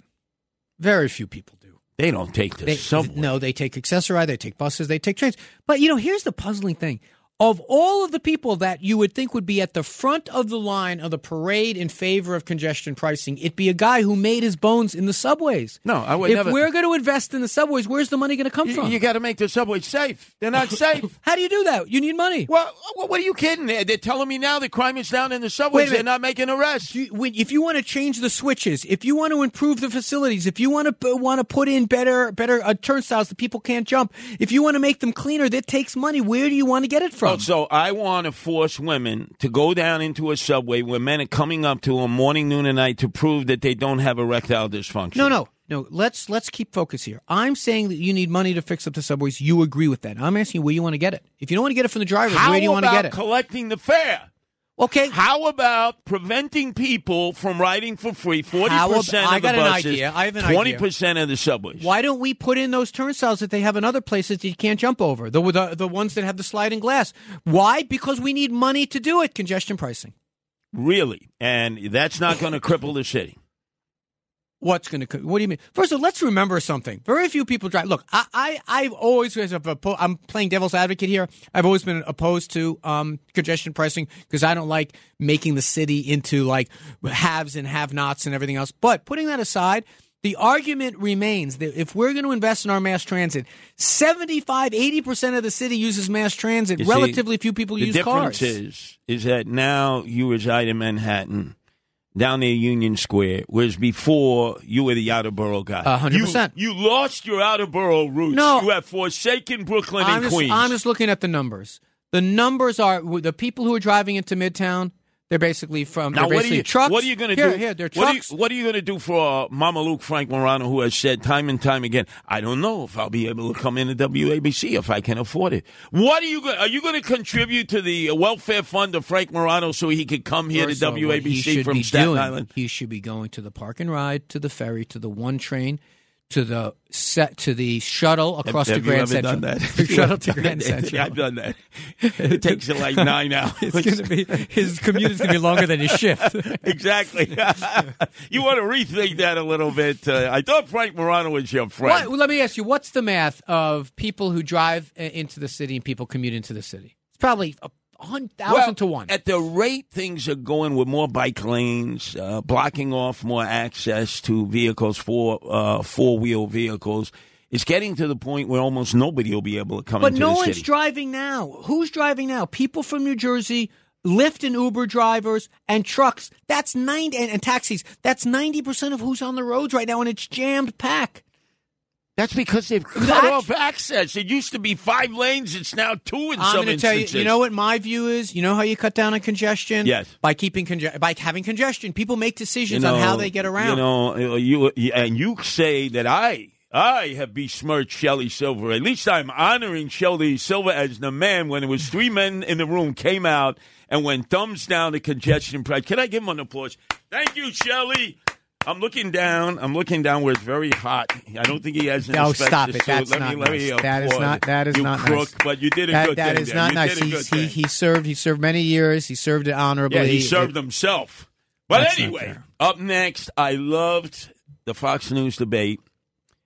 [SPEAKER 2] Very few people do.
[SPEAKER 1] they don't take the
[SPEAKER 2] They,
[SPEAKER 1] subway.
[SPEAKER 2] no, they take Access-A-Ride, they take buses, they take trains. But you know, here's the puzzling thing: Of all of the people that you would think would be at the front of the line of the parade in favor of congestion pricing, it'd be a guy who made his bones in the subways.
[SPEAKER 1] No, I would
[SPEAKER 2] if
[SPEAKER 1] never-
[SPEAKER 2] we're going to invest in the subways, where's the money going to come
[SPEAKER 1] You,
[SPEAKER 2] from?
[SPEAKER 1] You got to make the subways safe. They're not safe.
[SPEAKER 2] How do you do that? You need money.
[SPEAKER 1] Well, what are you kidding? They're, they're telling me now that crime is down in the subways. They're not making arrests.
[SPEAKER 2] You- if you want to change the switches, if you want to improve the facilities, if you want to want to put in better better uh, turnstiles that people can't jump, if you want to make them cleaner, that takes money. Where do you want to get it from?
[SPEAKER 1] Oh, so I want to force women to go down into a subway where men are coming up to them morning, noon, and night to prove that they don't have erectile dysfunction.
[SPEAKER 2] no, no, no. Let's let's keep focus here. I'm saying that you need money to fix up the subways. You agree with that? I'm asking you where you want to get it. If you don't want to get it from the drivers,
[SPEAKER 1] How
[SPEAKER 2] where do you want to get it?
[SPEAKER 1] collecting the fare?
[SPEAKER 2] Okay,
[SPEAKER 1] How about preventing people from riding for free? Forty percent of the buses,
[SPEAKER 2] idea. I have an
[SPEAKER 1] twenty
[SPEAKER 2] idea.
[SPEAKER 1] percent of the subways.
[SPEAKER 2] why don't we put in those turnstiles that they have in other places that you can't jump over? The the, the ones that have the sliding glass. Why? Because we need money to do it. Congestion pricing.
[SPEAKER 1] Really? And that's not going to cripple the city.
[SPEAKER 2] What's going to? What do you mean? First of all, let's remember something. Very few people drive. Look, I, I I've always as a oppo- I'm playing devil's advocate here. I've always been opposed to um, congestion pricing because I don't like making the city into like haves and have-nots and everything else. But putting that aside. The argument remains that if we're going to invest in our mass transit, 75, 80% of the city uses mass transit.
[SPEAKER 1] See,
[SPEAKER 2] Relatively few people
[SPEAKER 1] the
[SPEAKER 2] use
[SPEAKER 1] difference
[SPEAKER 2] cars.
[SPEAKER 1] is is that now you reside in Manhattan, down near Union Square, whereas before you were the outer borough guy.
[SPEAKER 2] Hundred
[SPEAKER 1] You-
[SPEAKER 2] percent.
[SPEAKER 1] You lost your outer borough roots.
[SPEAKER 2] No.
[SPEAKER 1] you have forsaken Brooklyn
[SPEAKER 2] I'm
[SPEAKER 1] and
[SPEAKER 2] just,
[SPEAKER 1] Queens.
[SPEAKER 2] I'm just looking at the numbers. The numbers are the people who are driving into Midtown. They're basically from
[SPEAKER 1] now,
[SPEAKER 2] they're
[SPEAKER 1] what are you?
[SPEAKER 2] trucks.
[SPEAKER 1] What are you going to do?
[SPEAKER 2] Here, they're
[SPEAKER 1] you,
[SPEAKER 2] trucks.
[SPEAKER 1] what are you going to do for uh, Mama Luke Frank Morano, who has said time and time again, "I don't know if I'll be able to come in into WABC if I can afford it." What are you? Go- are you going to contribute to the welfare fund of Frank Morano so he could come here
[SPEAKER 2] First
[SPEAKER 1] to
[SPEAKER 2] of all, he
[SPEAKER 1] WABC from Staten
[SPEAKER 2] doing,
[SPEAKER 1] Island?
[SPEAKER 2] He should be going to the park and ride, to the ferry, to the one train, to the set, to the shuttle across
[SPEAKER 1] have
[SPEAKER 2] the
[SPEAKER 1] you
[SPEAKER 2] Grand Central.
[SPEAKER 1] done that?
[SPEAKER 2] shuttle to Grand
[SPEAKER 1] that.
[SPEAKER 2] Central.
[SPEAKER 1] I've done that. It takes you like nine hours.
[SPEAKER 2] It's to be his commute is going to be longer than his shift.
[SPEAKER 1] exactly. you want to rethink that a little bit. Uh, I thought Frank Morano was your friend.
[SPEAKER 2] What, well, let me ask you, what's the math of people who drive uh, into the city and people commute into the city? It's probably a hun- thousand
[SPEAKER 1] Well,
[SPEAKER 2] to one.
[SPEAKER 1] At the rate things are going with more bike lanes, uh, blocking off more access to vehicles for uh, four wheel vehicles, it's getting to the point where almost nobody will be able to come
[SPEAKER 2] But no one's driving now. Who's driving now? People from New Jersey, Lyft and Uber drivers, and trucks. That's 90 and, and taxis. That's 90% of who's on the roads right now, and it's jammed packed.
[SPEAKER 1] That's because they've cut
[SPEAKER 2] That-
[SPEAKER 1] off access. It used to be five lanes. It's now two in
[SPEAKER 2] I'm
[SPEAKER 1] some
[SPEAKER 2] going to tell you,
[SPEAKER 1] instances.
[SPEAKER 2] you know what my view is? You know how you cut down on congestion?
[SPEAKER 1] Yes.
[SPEAKER 2] By keeping conge- by having congestion. People make
[SPEAKER 1] You
[SPEAKER 2] decisions
[SPEAKER 1] know,
[SPEAKER 2] on how they get around.
[SPEAKER 1] You know, uh, you uh, and you say that I I have besmirched Shelley Silver. At least I'm honoring Shelley Silver as the man when it was three men in the room came out and went thumbs down to congestion price. Can I give him an applause? Thank you, Shelley. I'm looking down. I'm looking down where it's very hot. I don't think he has an
[SPEAKER 2] No, stop it.
[SPEAKER 1] suit.
[SPEAKER 2] That's
[SPEAKER 1] let
[SPEAKER 2] not
[SPEAKER 1] me,
[SPEAKER 2] nice. That is not- that is
[SPEAKER 1] you
[SPEAKER 2] not
[SPEAKER 1] crook,
[SPEAKER 2] nice.
[SPEAKER 1] But you did a
[SPEAKER 2] that,
[SPEAKER 1] good
[SPEAKER 2] that
[SPEAKER 1] thing.
[SPEAKER 2] is
[SPEAKER 1] there.
[SPEAKER 2] not
[SPEAKER 1] You
[SPEAKER 2] nice. He, he, he served. He served many years. He served it honorably.
[SPEAKER 1] Yeah, he served
[SPEAKER 2] It-
[SPEAKER 1] himself. But
[SPEAKER 2] That's
[SPEAKER 1] anyway, up next, I loved the Fox News debate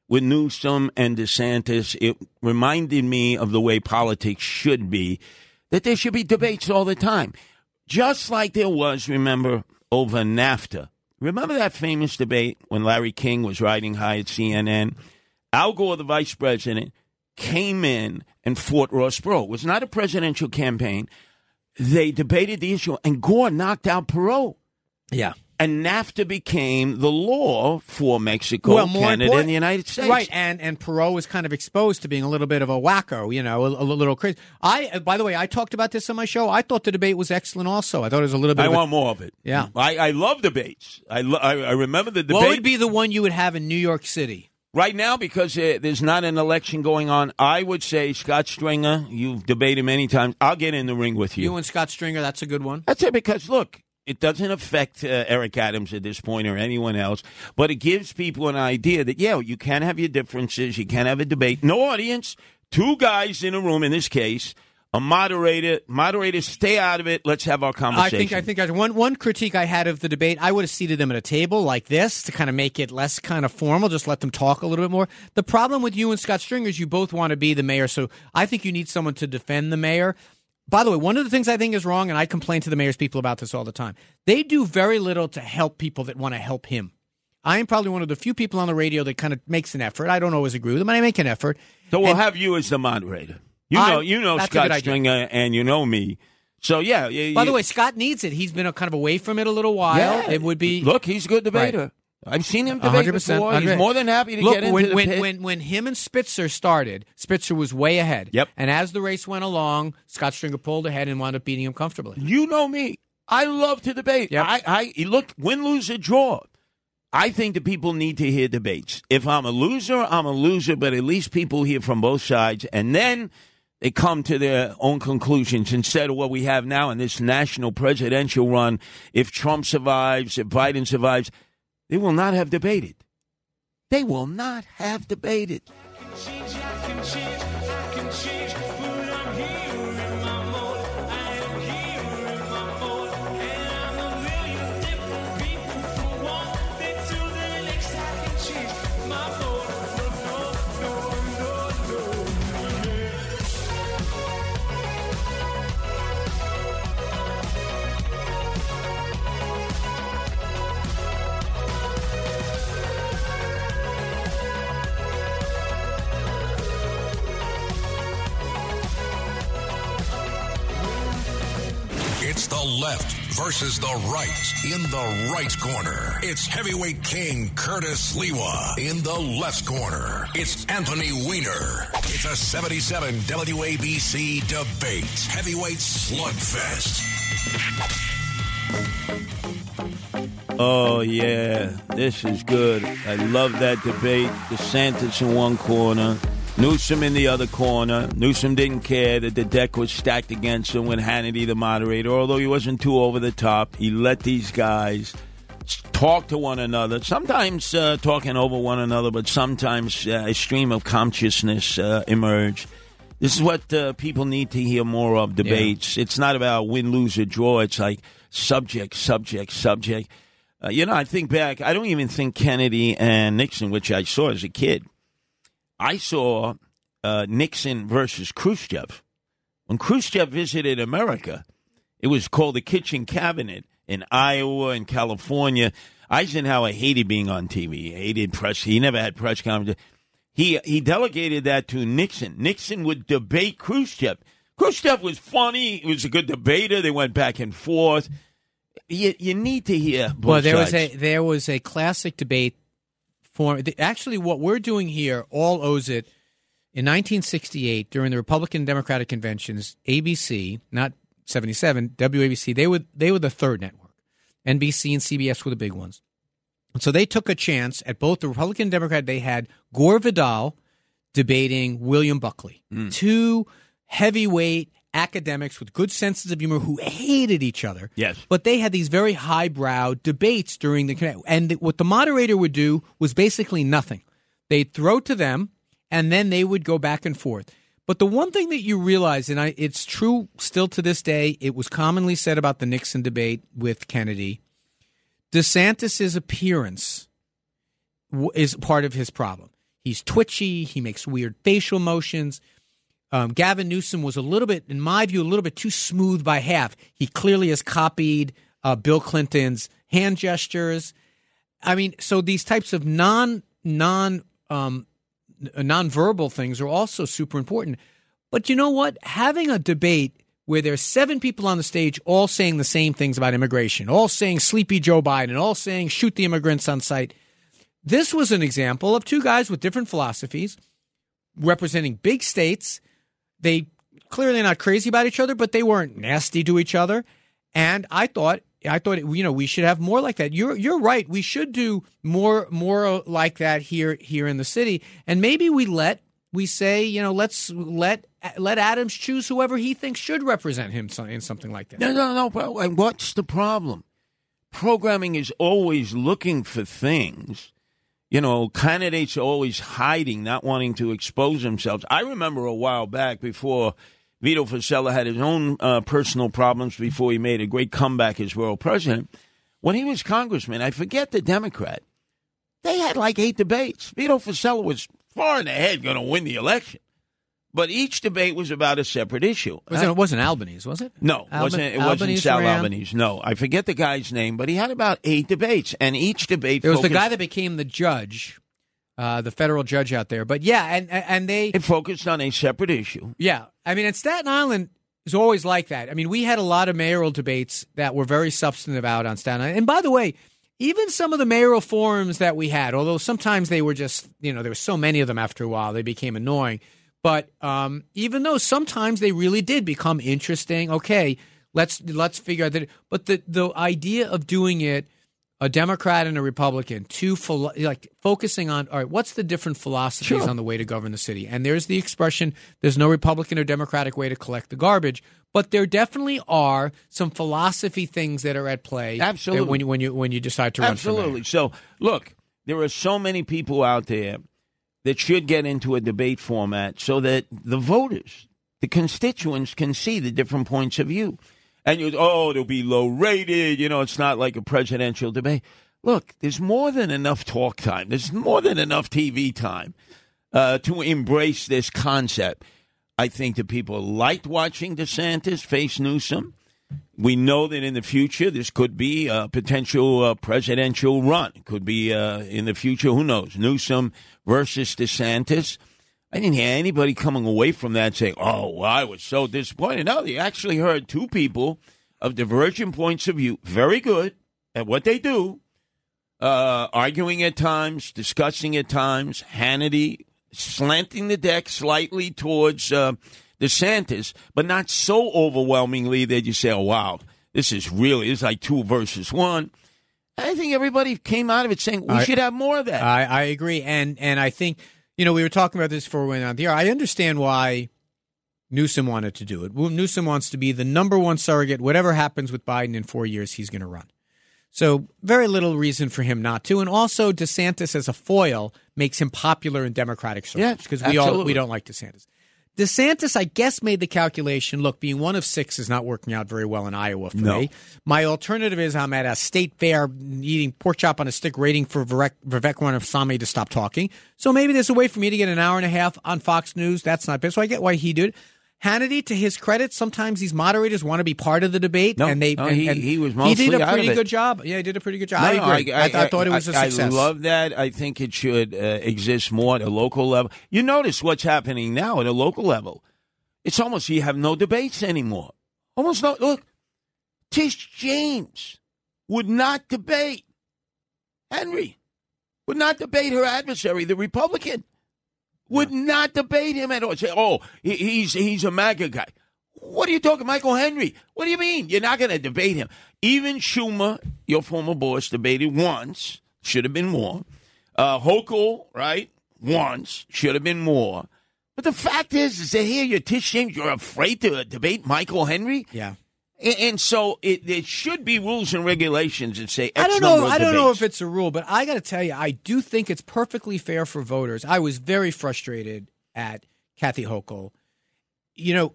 [SPEAKER 1] with Newsom and DeSantis. It reminded me of the way politics should be, that there should be debates all the time. Just like there was, remember, over NAFTA. Remember that famous debate when Larry King was riding high at CNN? Al Gore, the vice president, came in and fought Ross Perot. It was not a presidential campaign. They debated the issue, and Gore knocked out Perot.
[SPEAKER 2] Yeah.
[SPEAKER 1] And NAFTA became the law for Mexico,
[SPEAKER 2] well,
[SPEAKER 1] Canada, and the United States.
[SPEAKER 2] Right, and and Perot was kind of exposed to being a little bit of a wacko, you know, a, a little crazy. I, uh, by the way, I talked about this on my show. I thought the debate was excellent. Also, I thought it was a little bit.
[SPEAKER 1] I
[SPEAKER 2] of a-
[SPEAKER 1] want more of it.
[SPEAKER 2] Yeah.
[SPEAKER 1] I, I love debates. I, lo- I, I remember the debate
[SPEAKER 2] what would be the one you would have in New York City?
[SPEAKER 1] right now because uh, there's not an election going on. I would say Scott Stringer. You've debated many times. I'll get in the ring with you.
[SPEAKER 2] You and Scott Stringer, that's a good one.
[SPEAKER 1] That's it because look, it doesn't affect uh, Eric Adams at this point or anyone else, but it gives people an idea that yeah, you can have your differences, you can have a debate, no audience, two guys in a room. In this case, a moderator. moderator, stay out of it. Let's have our conversation.
[SPEAKER 2] I think I think I, one one critique I had of the debate, I would have seated them at a table like this to kind of make it less kind of formal, just let them talk a little bit more. The problem with you and Scott Stringer is you both want to be the mayor, so I think you need someone to defend the mayor. By the way, one of the things I think is wrong, and I complain to the mayor's people about this all the time, they do very little to help people that want to help him. I am probably one of the few people on the radio that kind of makes an effort. I don't always agree with them, but I make an effort.
[SPEAKER 1] So we'll
[SPEAKER 2] And-
[SPEAKER 1] have you as the moderator. You
[SPEAKER 2] I-
[SPEAKER 1] know, you know Scott. Stringer, and you know me. So yeah. yeah
[SPEAKER 2] By the
[SPEAKER 1] you-
[SPEAKER 2] way, Scott needs it. He's been a, kind of away from it a little while.
[SPEAKER 1] yeah,
[SPEAKER 2] It would be
[SPEAKER 1] look. He's a good debater. I've seen him debate
[SPEAKER 2] 100%.
[SPEAKER 1] before. He's
[SPEAKER 2] 100%.
[SPEAKER 1] more than happy to
[SPEAKER 2] Look,
[SPEAKER 1] get into
[SPEAKER 2] when,
[SPEAKER 1] the
[SPEAKER 2] when,
[SPEAKER 1] pit.
[SPEAKER 2] when when him and Spitzer started, Spitzer was way ahead.
[SPEAKER 1] Yep.
[SPEAKER 2] And as the race went along, Scott Stringer pulled ahead and wound up beating him comfortably.
[SPEAKER 1] You know me. I love to debate.
[SPEAKER 2] Yep.
[SPEAKER 1] I, I look win, lose, or draw. I think that people need to hear debates. If I'm a loser, I'm a loser, but at least people hear from both sides, and then they come to their own conclusions instead of what we have now in this national presidential run. If Trump survives, if Biden survives, they will not have debated. They will not have debated.
[SPEAKER 4] Left versus the right in the right corner. It's heavyweight king Curtis Sliwa in the left corner. It's Anthony Weiner. It's a 77 WABC debate. Heavyweight slugfest.
[SPEAKER 1] Oh yeah, this is good. I love that debate. DeSantis in one corner, Newsom in the other corner. Newsom didn't care that the deck was stacked against him when Hannity, the moderator, although he wasn't too over the top, he let these guys talk to one another. Sometimes uh, talking over one another, but sometimes uh, a stream of consciousness uh, emerged. This is what uh, people need to hear more of debates. It's not about win, lose, or draw. It's like subject, subject, subject. Uh, you know, I think back, I don't even think Kennedy and Nixon, which I saw as a kid, I saw uh, Nixon versus Khrushchev. When Khrushchev visited America, it was called the Kitchen Cabinet in Iowa and California. Eisenhower hated being on TV. He hated press. He never had press conferences. He he delegated that to Nixon. Nixon would debate Khrushchev. Khrushchev was funny. He was a good debater. They went back and forth. You, you need to hear both
[SPEAKER 2] well, there was a there was a classic debate. For the, actually, what we're doing here all owes it in 1968 during the Republican Democratic conventions. ABC, not 77, WABC. They were they were the third network. NBC and CBS were the big ones. And so they took a chance at both the Republican and Democrat. They had Gore Vidal debating William Buckley, mm. two heavyweight academics with good senses of humor who hated each other.
[SPEAKER 1] Yes.
[SPEAKER 2] But they had these very highbrow debates during the and what the moderator would do was basically nothing. They'd throw to them, and then they would go back and forth. But the one thing that you realize, and I, it's true still to this day, it was commonly said about the Nixon debate with Kennedy. DeSantis's appearance is part of his problem. He's twitchy. He makes weird facial motions. Um, Gavin Newsom was a little bit, in my view, a little bit too smooth by half. He clearly has copied uh, Bill Clinton's hand gestures. I mean, so these types of non non um, nonverbal things are also super important. But you know what? Having a debate where there's seven people on the stage all saying the same things about immigration, all saying sleepy Joe Biden, all saying shoot the immigrants on sight. This was an example of two guys with different philosophies representing big states. They clearly not crazy about each other, but they weren't nasty to each other. And I thought, I thought, you know, we should have more like that. You're, you're right. We should do more, more like that here, here in the city. And maybe we let, we say, you know, let's let, let Adams choose whoever he thinks should represent him in something like that.
[SPEAKER 1] No, no, no. What's the problem? Programming is always looking for things. You know, candidates are always hiding, not wanting to expose themselves. I remember a while back before Vito Fossella had his own uh, personal problems before he made a great comeback as world president. When he was congressman, I forget the Democrat, they had like eight debates. Vito Fossella was far and ahead going to win the election. But each debate was about a separate issue.
[SPEAKER 2] Was it, it wasn't Albanese, was it?
[SPEAKER 1] No, it wasn't it wasn't
[SPEAKER 2] Albanese
[SPEAKER 1] Sal
[SPEAKER 2] ran.
[SPEAKER 1] Albanese. No, I forget the guy's name, but he had about eight debates, and each debate
[SPEAKER 2] It was the guy that became the judge, uh, the federal judge out there. But yeah, and and they
[SPEAKER 1] it focused on a separate issue.
[SPEAKER 2] Yeah, I mean, and Staten Island is always like that. I mean, we had a lot of mayoral debates that were very substantive out on Staten Island. And by the way, even some of the mayoral forums that we had, although sometimes they were just, you know, there were so many of them after a while, they became annoying. But um, even though sometimes they really did become interesting, okay, let's let's figure out that. But the the idea of doing it a Democrat and a Republican, two philo- like focusing on all right, what's the different philosophies
[SPEAKER 1] Sure.
[SPEAKER 2] on the way to govern the city? And there's the expression: there's no Republican or Democratic way to collect the garbage, but there definitely are some philosophy things that are at play.
[SPEAKER 1] Absolutely.
[SPEAKER 2] when you when you when you decide to run.
[SPEAKER 1] Absolutely. So, look, there are so many people out there that should get into a debate format so that the voters, the constituents, can see the different points of view. And you, oh, it'll be low rated. You know, it's not like a presidential debate. Look, there's more than enough talk time. There's more than enough TV time uh, to embrace this concept. I think that people liked watching DeSantis face Newsom. We know that in the future this could be a potential uh, presidential run. Could be uh, in the future. Who knows? Newsom versus DeSantis. I didn't hear anybody coming away from that saying, "Oh, well, I was so disappointed." No, you actually heard two people of divergent points of view, very good at what they do, uh, arguing at times, discussing at times. Hannity slanting the deck slightly towards uh, DeSantis, but not so overwhelmingly that you say, "Oh, wow, this is really it's like two versus one." I think everybody came out of it saying we
[SPEAKER 2] I-
[SPEAKER 1] should have more of that.
[SPEAKER 2] I, I agree, and and I think you know we were talking about this before we went on uh, the air. I understand why Newsom wanted to do it. Newsom wants to be the number one surrogate. Whatever happens with Biden in four years, he's going to run. So very little reason for him not to. And also DeSantis as a foil makes him popular in Democratic circles
[SPEAKER 1] Yeah,
[SPEAKER 2] because we all we don't like DeSantis. DeSantis, I guess, made the calculation. Look, being one of six is not working out very well in Iowa for
[SPEAKER 1] No.
[SPEAKER 2] me. My alternative is I'm at a state fair eating pork chop on a stick, waiting for Vivek, Vivek Ramaswamy to stop talking. So maybe there's a way for me to get an hour and a half on Fox News. That's not bad. So I get why he did it. Hannity, to his credit, sometimes these moderators want to be part of the debate,
[SPEAKER 1] No,
[SPEAKER 2] and they
[SPEAKER 1] no,
[SPEAKER 2] and,
[SPEAKER 1] he-
[SPEAKER 2] and
[SPEAKER 1] he was
[SPEAKER 2] he did a pretty good job. Yeah, he did a pretty good job.
[SPEAKER 1] No,
[SPEAKER 2] I agree. I, I, thought it was a
[SPEAKER 1] I-
[SPEAKER 2] success.
[SPEAKER 1] I love that. I think it should uh, exist more at a local level. You notice what's happening now at a local level. It's almost you have no debates anymore. Almost no. Look, Tish James would not debate Henry. Would not debate her adversary, the Republican. Would not debate him at all. Say, oh, he, he's he's a MAGA guy. What are you talking, Michael Henry? What do you mean? You're not going to debate him. Even Schumer, your former boss, debated once. Should have been more. Uh, Hochul, right? Once. Should have been more. But the fact is, is that here you're Tish James. You're afraid to debate Michael Henry.
[SPEAKER 2] yeah.
[SPEAKER 1] And, so it, there should be rules and regulations that say X
[SPEAKER 2] I don't know. I don't know if it's a rule, but I got to tell you, I do think it's perfectly fair for voters. I was very frustrated at Kathy Hochul. You know,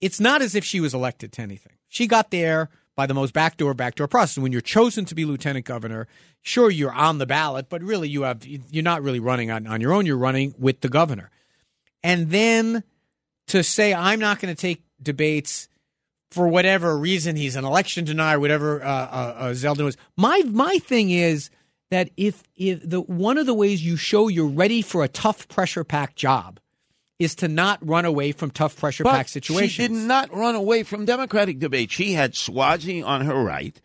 [SPEAKER 2] it's not as if she was elected to anything. She got there by the most backdoor backdoor process. When you're chosen to be lieutenant governor, sure you're on the ballot, but really you have you're not really running on, on your own. You're running with the governor, and then to say I'm not going to take debates for whatever reason he's an election denier, whatever uh, uh, uh, Zeldin was. My my thing is that if if the one of the ways you show you're ready for a tough pressure pack job is to not run away from tough pressure
[SPEAKER 1] But
[SPEAKER 2] packed situations.
[SPEAKER 1] She did not run away from Democratic debate. She had Suozzi on her right.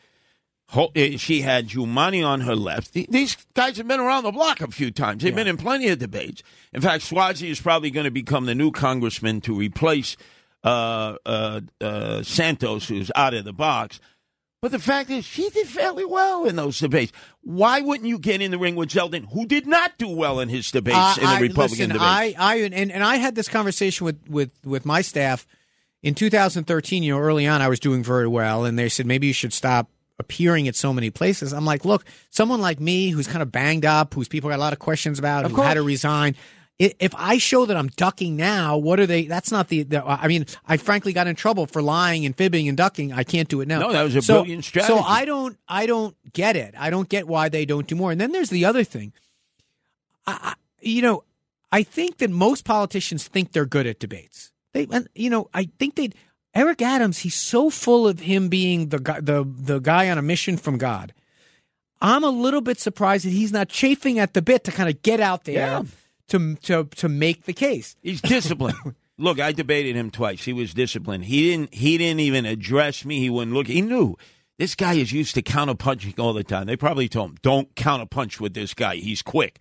[SPEAKER 1] Eh, She had Giuliani on her left. These guys have been around the block a few times. They've been in plenty of debates. In fact, Suozzi is probably going to become the new congressman to replace uh, uh, uh, Santos, who's out of the box. But the fact is, she did fairly well in those debates. Why wouldn't you get in the ring with Zeldin, who did not do well in his debates
[SPEAKER 2] Uh,
[SPEAKER 1] in the
[SPEAKER 2] I-
[SPEAKER 1] Republican
[SPEAKER 2] listen,
[SPEAKER 1] debates?
[SPEAKER 2] I, I, and, and I had this conversation with, with, with my staff in 2013. You know, early on, I was doing very well, and they said maybe you should stop appearing at so many places. I'm like, look, someone like me who's kind of banged up, whose people got a lot of questions about,
[SPEAKER 1] Of
[SPEAKER 2] who had to resign. If I show that I'm ducking now, what are they? That's not the, the. I mean, I frankly got in trouble for lying and fibbing and ducking. I can't do it now.
[SPEAKER 1] No, that was a
[SPEAKER 2] So-
[SPEAKER 1] brilliant strategy.
[SPEAKER 2] So I don't, I don't get it. I don't get why they don't do more. And then there's the other thing. I, I- you know, I think that most politicians think they're good at debates. They, and, you know, I think they. Eric Adams, he's so full of him being the guy, the the guy on a mission from God. I'm a little bit surprised that he's not chafing at the bit to kind of get out there
[SPEAKER 1] Yeah.
[SPEAKER 2] To to to make the case.
[SPEAKER 1] He's disciplined. Look, I debated him twice. He was disciplined. He didn't. He didn't even address me. He wouldn't look. He knew this guy is used to counterpunching all the time. They probably told him, "Don't counterpunch with this guy. He's quick."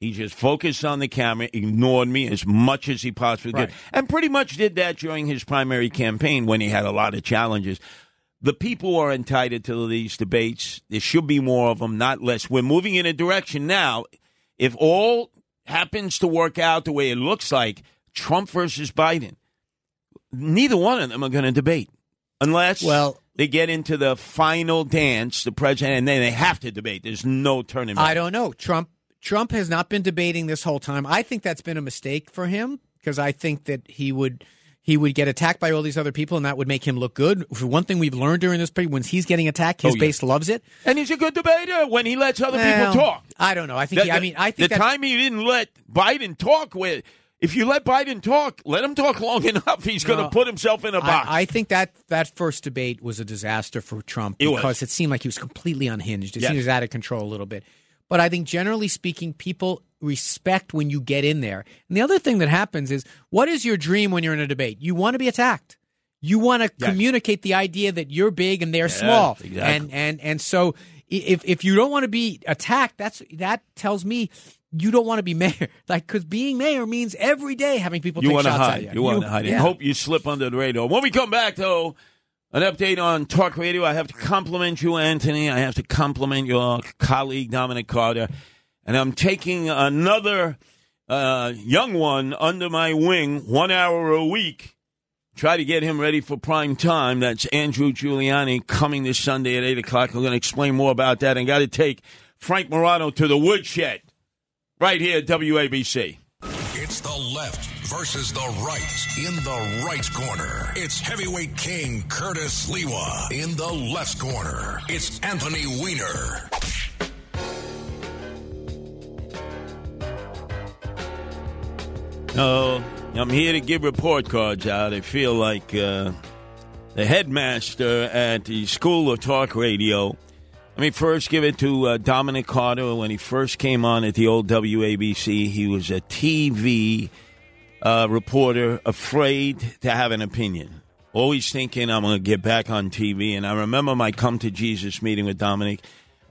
[SPEAKER 1] He just focused on the camera, ignored me as much as he possibly
[SPEAKER 2] Right.
[SPEAKER 1] could, and pretty much did that during his primary campaign when he had a lot of challenges. The people are entitled to these debates. There should be more of them, not less. We're moving in a direction now. If all happens to work out the way it looks like, Trump versus Biden, neither one of them are going to debate unless
[SPEAKER 2] Well-
[SPEAKER 1] they get into the final dance, the president, and then they have to debate. There's no turning.
[SPEAKER 2] I don't know. Trump Trump has not been debating this whole time. I think that's been a mistake for him because I think that he would he would get attacked by all these other people and that would make him look good. For one thing we've learned during this period, when he's getting attacked, his
[SPEAKER 1] Oh, yeah.
[SPEAKER 2] base loves it.
[SPEAKER 1] And he's a good debater when he lets other
[SPEAKER 2] Well,
[SPEAKER 1] people talk.
[SPEAKER 2] I don't know. I think.
[SPEAKER 1] The-
[SPEAKER 2] he, I mean, I
[SPEAKER 1] the
[SPEAKER 2] think that
[SPEAKER 1] time he didn't let Biden talk with. If you let Biden talk, let him talk long enough. He's going to
[SPEAKER 2] No,
[SPEAKER 1] put himself in a box.
[SPEAKER 2] I, I think that that first debate was a disaster for Trump
[SPEAKER 1] It was.
[SPEAKER 2] because it seemed like he was completely unhinged. It
[SPEAKER 1] Yes.
[SPEAKER 2] seemed he was out of control a little bit. But I think generally speaking, people respect when you get in there. And the other thing that happens is, what is your dream when you're in a debate? You want to be attacked. You want to
[SPEAKER 1] Yes.
[SPEAKER 2] communicate the idea that you're big and they're small.
[SPEAKER 1] exactly.
[SPEAKER 2] And and and so if if you don't want to be attacked, that's that tells me you don't want to be mayor. Like because being mayor means every day having people
[SPEAKER 1] you
[SPEAKER 2] take
[SPEAKER 1] want to
[SPEAKER 2] shots
[SPEAKER 1] hide.
[SPEAKER 2] at you.
[SPEAKER 1] You want to hide.
[SPEAKER 2] yeah.
[SPEAKER 1] Hope you slip under the radar. When we come back, though, an update on Talk Radio. I have to compliment you, Anthony. I have to compliment your colleague, Dominic Carter. And I'm taking another uh, young one under my wing, one hour a week. Try to get him ready for prime time. That's Andrew Giuliani coming this Sunday at 8 o'clock. I'm going to explain more about that. And got to take Frank Morano to the woodshed right here at WABC.
[SPEAKER 4] It's the left versus the right in the right corner. It's heavyweight king Curtis Sliwa in the left corner. It's Anthony Weiner.
[SPEAKER 1] No, I'm here to give report cards out. I feel like uh, the headmaster at the School of Talk Radio. Let me first give it to uh, Dominic Carter. When he first came on at the old WABC, he was a TV uh, reporter, afraid to have an opinion. Always thinking, I'm going to get back on TV. And I remember my come to Jesus meeting with Dominic.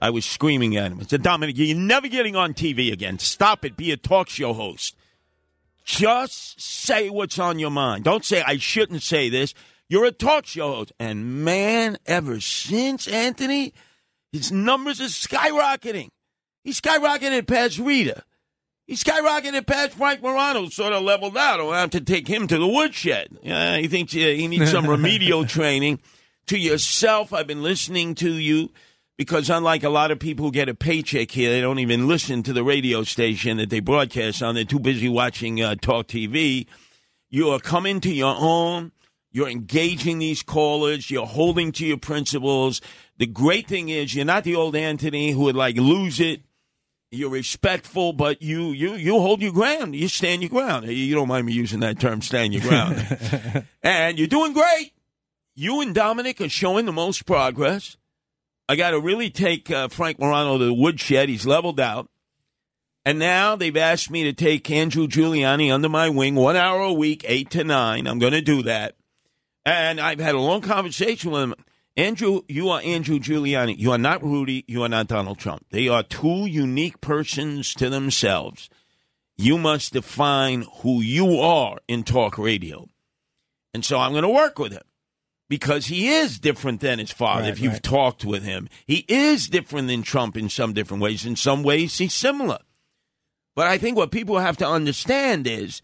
[SPEAKER 1] I was screaming at him. I said, Dominic, you're never getting on TV again. Stop it. Be a talk show host. Just say what's on your mind. Don't say, I shouldn't say this. You're a talk show host. And man, ever since, Anthony, his numbers are skyrocketing. He's skyrocketed past Rita. He's skyrocketed past Frank Morano, sort of leveled out. I'll have to take him to the woodshed. Yeah, he thinks uh, he needs some remedial training. To yourself, I've been listening to you because unlike a lot of people who get a paycheck here, they don't even listen to the radio station that they broadcast on. They're too busy watching uh, talk TV. You are coming to your own. You're engaging these callers. You're holding to your principles. The great thing is you're not the old Anthony who would like lose it. You're respectful, but you you you hold your ground. You stand your ground. You don't mind me using that term, stand your ground. and you're doing great. You and Dominic are showing the most progress. I got to really take uh, Frank Morano to the woodshed. He's leveled out. And now they've asked me to take Andrew Giuliani under my wing one hour a week, 8 to 9. I'm going to do that. And I've had a long conversation with him. Andrew, you are Andrew Giuliani. You are not Rudy. You are not Donald Trump. They are two unique persons to themselves. You must define who you are in talk radio. And so I'm going to work with him because he is different than his father.
[SPEAKER 2] Right,
[SPEAKER 1] if you've
[SPEAKER 2] right.
[SPEAKER 1] talked with him, he is different than Trump in some different ways. In some ways, he's similar. But I think what people have to understand is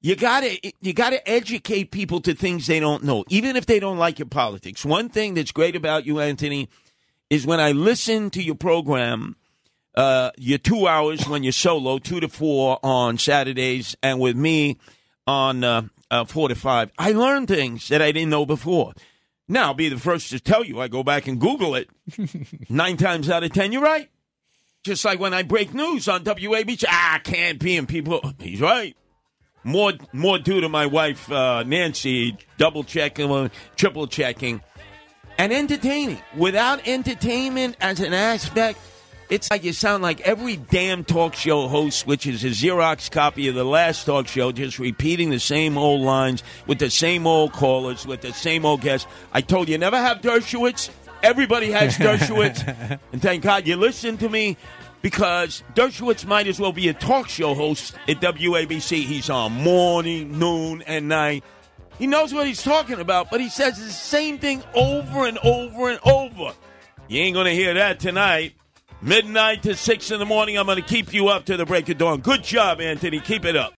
[SPEAKER 1] you gotta you gotta educate people to things they don't know, even if they don't like your politics. One thing that's great about you, Anthony, is when I listen to your program, uh, your two hours when you're solo, two to four on Saturdays, and with me on uh, uh, four to five, I learn things that I didn't know before. Now, I'll be the first to tell you, I go back and Google it. Nine times out of ten, you're right. Just like when I break news on WABC, ah, can't be. And people, he's right. More, more due to my wife uh, Nancy, double checking, triple checking, and entertaining. Without entertainment as an aspect, it's like you sound like every damn talk show host, which is a Xerox copy of the last talk show, just repeating the same old lines with the same old callers, with the same old guests. I told you, never have Dershowitz. Everybody has Dershowitz. and thank God you listened to me because Dershowitz might as well be a talk show host at WABC. He's on morning, noon, and night. He knows what he's talking about, but he says the same thing over and over and over. You ain't going to hear that tonight. Midnight to 6 in the morning. I'm going to keep you up to the break of dawn. Good job, Anthony. Keep it up.